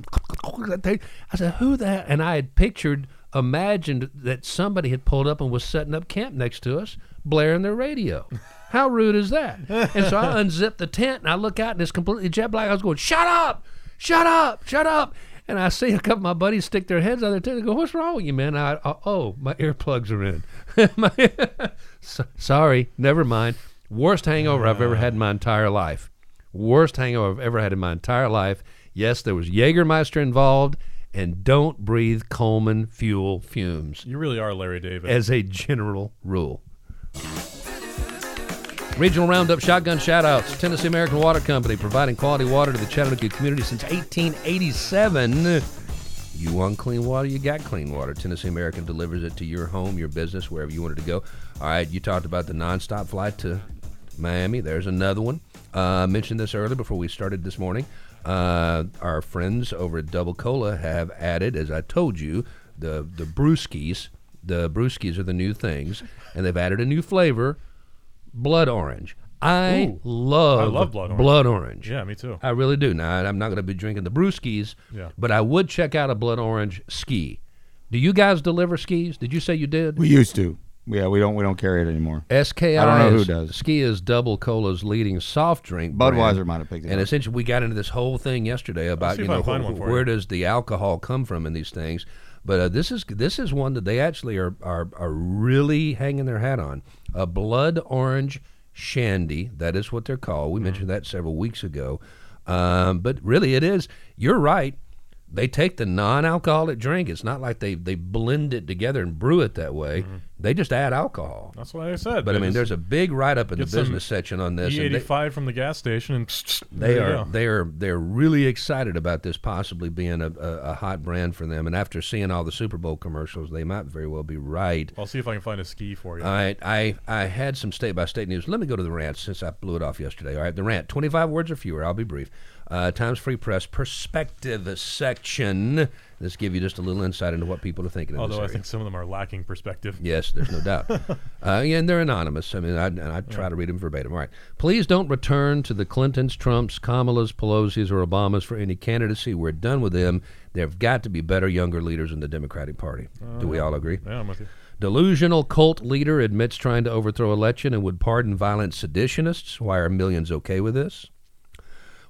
I said, "Who that?" And I had pictured, imagined that somebody had pulled up and was setting up camp next to us, blaring their radio. How rude is that? And so I unzip the tent and I look out and it's completely jet black. I was going, shut up, shut up, shut up. And I see a couple of my buddies stick their heads out of their tent and go, what's wrong with you, man? I, I, oh, my earplugs are in. My- So- sorry, never mind. Worst hangover I've ever had in my entire life. Worst hangover I've ever had in my entire life. Yes, there was Jägermeister involved. And don't breathe Coleman fuel fumes
You really are Larry David.
as a general rule. Regional Roundup Shotgun Shoutouts. Tennessee American Water Company providing quality water to the Chattanooga community since 1887. You want clean water? You got clean water. Tennessee American delivers it to your home, your business, wherever you want it to go. All right, you talked about the nonstop flight to Miami. There's another one. Uh, mentioned this earlier before we started this morning. Uh, our friends over at Double Cola have added, as I told you, the the brewskis. The brewskis are the new things, and they've added a new flavor, blood orange. I
Ooh.
love
I love blood orange.
Blood orange.
yeah, me too.
I really do. Now I'm not going to be drinking the brewskis,
Yeah.
but I would check out a blood orange ski. Do you guys deliver skis? Did you say you did?
We used to. Yeah, we don't. We don't carry it anymore.
SKI.
I don't know who
is-
does.
Ski is Double Cola's leading soft drink.
Budweiser
brand.
might have picked it
And
up.
essentially, we got into this whole thing yesterday about you know wh- where
you.
does the alcohol come from in these things. But uh, this is this is one that they actually are, are are really hanging their hat on. A blood orange shandy. That is what they're called.
Mm-hmm.
We mentioned that several weeks ago. Um, but really, it is. You're right. They take the non-alcoholic drink. It's not like they they blend it together and brew it that way. Mm-hmm. They just add alcohol.
That's what I said.
But I mean, there's a big write-up in the business section on this.
E85 from the gas station, and
they are they are they're really excited about this possibly being a, a, a hot brand for them. And after seeing all the Super Bowl commercials, they might very well be right.
I'll see if I can find a ski for you.
All right, I I had some state by state news. Let me go to the rant since I blew it off yesterday. All right, the rant, twenty five words or fewer. I'll be brief. Uh, Times Free Press perspective section. Let's give you just a little insight into what people are thinking. in this
Although I think some of them are lacking perspective.
Yes, there's no doubt. uh, yeah, and they're anonymous. I mean, I, and I try to read them verbatim. All right. Please don't return to the Clintons, Trumps, Kamalas, Pelosi's, or Obamas for any candidacy. We're done with them. There have got to be better, younger leaders in the Democratic Party. Do we all agree?
Yeah, I'm with you.
Delusional cult leader admits trying to overthrow election and would pardon violent seditionists. Why are millions okay with this?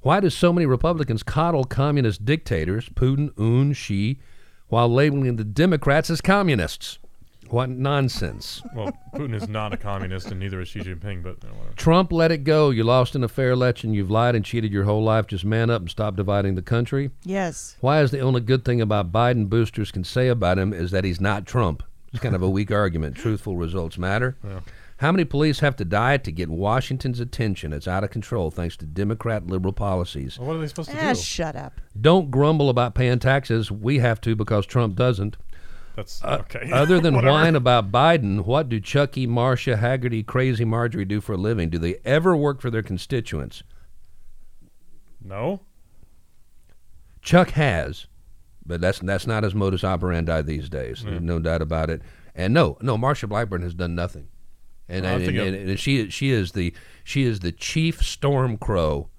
Why do so many Republicans coddle communist dictators, Putin, Un, Xi, while labeling the Democrats as communists? What nonsense.
Well, Putin is not a communist, and neither is Xi Jinping. But uh, whatever.
Trump, let it go. You lost in a fair election. You've lied and cheated your whole life. Just man up and stop dividing the country.
Yes.
Why is the only good thing about Biden boosters can say about him is that he's not Trump? It's kind of a weak argument. Truthful results matter. How many police have to die to get Washington's attention? It's out of control thanks to Democrat liberal policies.
Well, what are they supposed to
Ah,
do?
shut up.
Don't grumble about paying taxes. We have to because Trump doesn't.
That's
Uh,
okay.
Other than whine about Biden, what do Chucky, Marsha, Hagerty, Crazy Marjorie do for a living? Do they ever work for their constituents?
No.
Chuck has, but that's that's not his modus operandi these days. There's no doubt about it. And no, no, Marsha Blackburn has done nothing. And,
Well, I'm
and, and, and she she is the she is the chief storm crow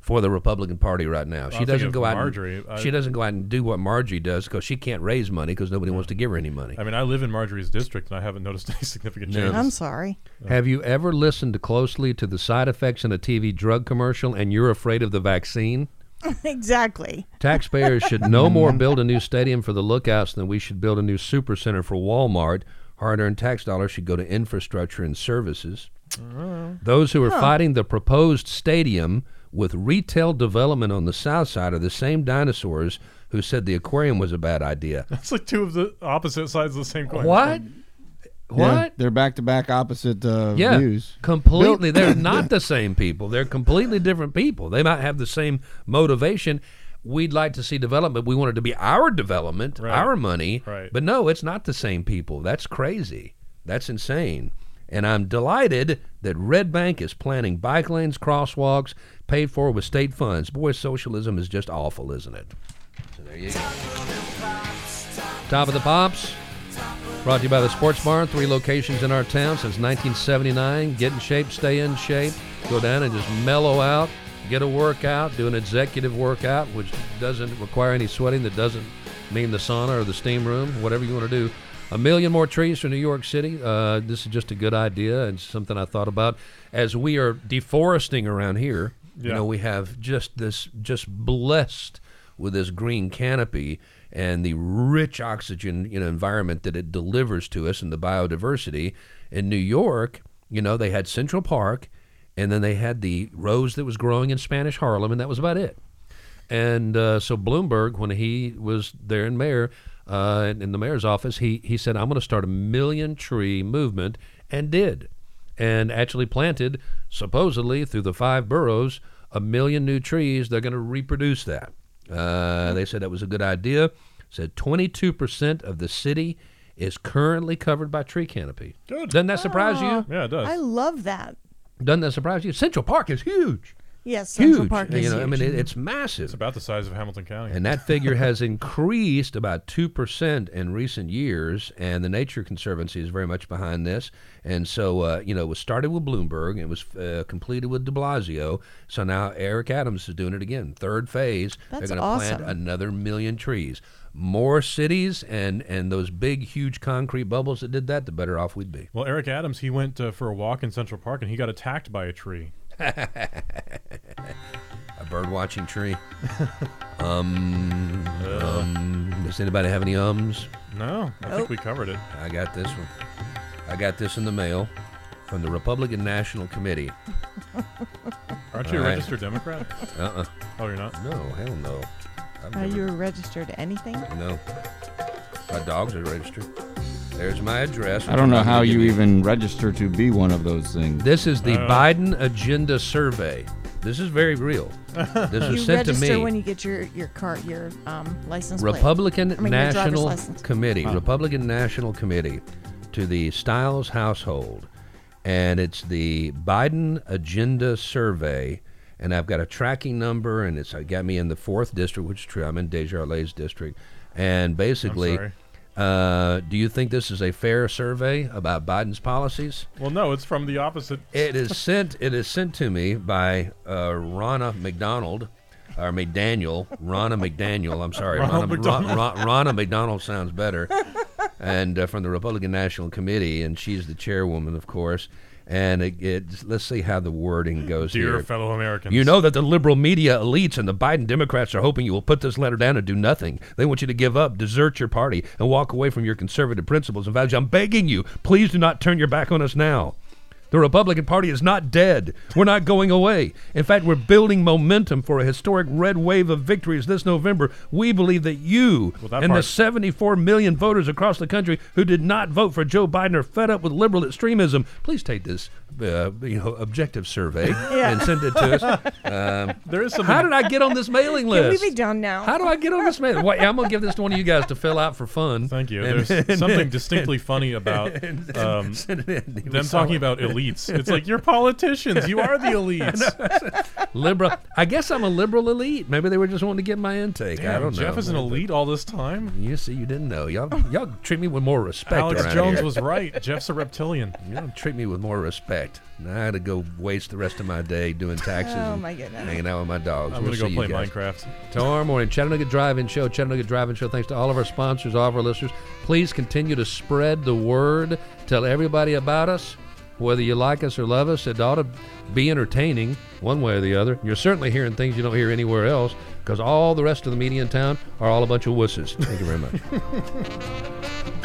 for the Republican Party right now. She
I'm
doesn't go out.
Marjorie.
And,
I-
she doesn't go out and do what Margie does because she can't raise money because nobody wants to give her any money.
I mean, I live in Marjorie's district, and I haven't noticed any significant
No.
I'm sorry.
Uh, Have you ever listened closely to the side effects in a TV drug commercial and you're afraid of the vaccine?
exactly.
Taxpayers should no more build a new stadium for the Lookouts than we should build a new super center for Walmart. Hard earned tax dollars should go to infrastructure and services. Those who are fighting the proposed stadium with retail development on the south side are the same dinosaurs who said the aquarium was a bad idea.
That's like two of the opposite sides of the same coin.
What?
Yeah,
What?
they're back to back opposite uh,
Yeah,
views.
completely. They're not the same people. They're completely different people. They might have the same motivation. We'd like to see development. We want it to be our development,
Right.
our money.
Right.
But no, it's not the same people. That's crazy. That's insane. And I'm delighted that Red Bank is planning bike lanes, crosswalks, paid for with state funds. Boy, socialism is just awful, isn't it? So there you go. Top of the Pops. Brought to you by the Sports Barn. Three locations in our town since 1979. Get in shape, stay in shape. Go down and just mellow out. Get a workout. Do an executive workout, which doesn't require any sweating. That doesn't mean the sauna or the steam room. Whatever you want to do. A million more trees for New York City. Uh, this is just a good idea and something I thought about as we are deforesting around here. You know, we have just this, just blessed with this green canopy and the rich oxygen you know environment that it delivers to us and the biodiversity in New York you know they had Central Park and then they had the rose that was growing in Spanish Harlem and that was about it and uh, so Bloomberg when he was there in mayor uh, in in the mayor's office he he said I'm going to start a million tree movement and did and actually planted supposedly through the five boroughs a million new trees they're going to reproduce that uh, they said that was a good idea. Said 22% of the city is currently covered by tree canopy.
Good.
Doesn't that surprise you?
Yeah, it does.
I love that.
Doesn't that surprise you? Central Park is huge.
Yes, Central
huge.
Park
you
is
know, I mean, it, it's massive.
it's about the size of Hamilton County.
And that figure has increased about 2% in recent years, and the Nature Conservancy is very much behind this. And so, uh, you know, it was started with Bloomberg, and it was uh, completed with de Blasio. So now Eric Adams is doing it again. Third phase.
That's
They're going to plant another million trees. More cities and, and those big, huge concrete bubbles that did that, the better off we'd be.
well, Eric Adams, he went uh, for a walk in Central Park, and he got attacked by a tree.
A bird watching tree. um, um, does anybody have any ums?
No, I
Nope.
think we covered it.
I got this one. I got this in the mail from the Republican National Committee.
Aren't you
All
a
right.
registered Democrat?
Uh-uh.
Oh, you're not.
No, hell no. I've
Are you registered to anything?
No. My dogs are registered. There's my address.
I don't know how
give
you even register to be one of those things.
This is the
Uh.
Biden Agenda Survey. This is very real. This was
You
sent to
register
me.
when you get your your car your um license plate.
Republican
I mean, your driver's
National
license.
Committee, Republican National Committee, to the Stiles household, and it's the Biden Agenda Survey, and I've got a tracking number, and it's uh, got me in the fourth district, which is true. I'm in DesJarlais district, and basically. Uh, do you think this is a fair survey about Biden's policies?
Well, no, it's from the opposite.
It is sent. It is sent to me by uh, Ronna McDonald, or McDaniel. Ronna McDaniel. I'm sorry.
Ronald
Ronna,
McDonald.
Ron, Ron- Ronna McDonald sounds better. and uh, from the Republican National Committee, and she's the chairwoman, of course. And it, it, let's see how the wording goes
Dear
here.
fellow Americans.
You know that the liberal media elites and the Biden Democrats are hoping you will put this letter down and do nothing. They want you to give up, desert your party, and walk away from your conservative principles and values. I'm begging you, please do not turn your back on us now. The Republican Party is not dead. We're not going away. In fact, we're building momentum for a historic red wave of victories this November. We believe that you
Well, that
and the 74 million voters across the country who did not vote for Joe Biden are fed up with liberal extremism. Please take this, uh, you know, objective survey and send it to us. Um,
There is something.
how did I get on this mailing list?
Can we
list?
be done now?
How do I get on this mailing? Well, I'm gonna give this to one of you guys to fill out for fun.
Thank you.
And-
There's
and-
something distinctly funny about um,
send it in. He
them talking
solid.
about elites. It's like you're politicians. You are the elites.
liberal. I guess I'm a liberal elite. Maybe they were just wanting to get my intake. I don't know.
Jeff is an elite all this time.
You see, you didn't know. Y'all, y'all treat me with more respect.
Alex Jones
here.
was right. Jeff's a reptilian.
You don't treat me with more respect. Now I had to go waste the rest of my day doing taxes
Oh, my goodness.
hanging out with my dogs.
I'm
We'll
gonna go play. Minecraft.
Tomorrow morning, Chattanooga Drive-In Show, Chattanooga Drive-In Show. Thanks to all of our sponsors, all of our listeners. Please continue to spread the word. Tell everybody about us. Whether you like us or love us, it ought to be entertaining one way or the other. You're certainly hearing things you don't hear anywhere else because all the rest of the media in town are all a bunch of wusses. Thank you very much.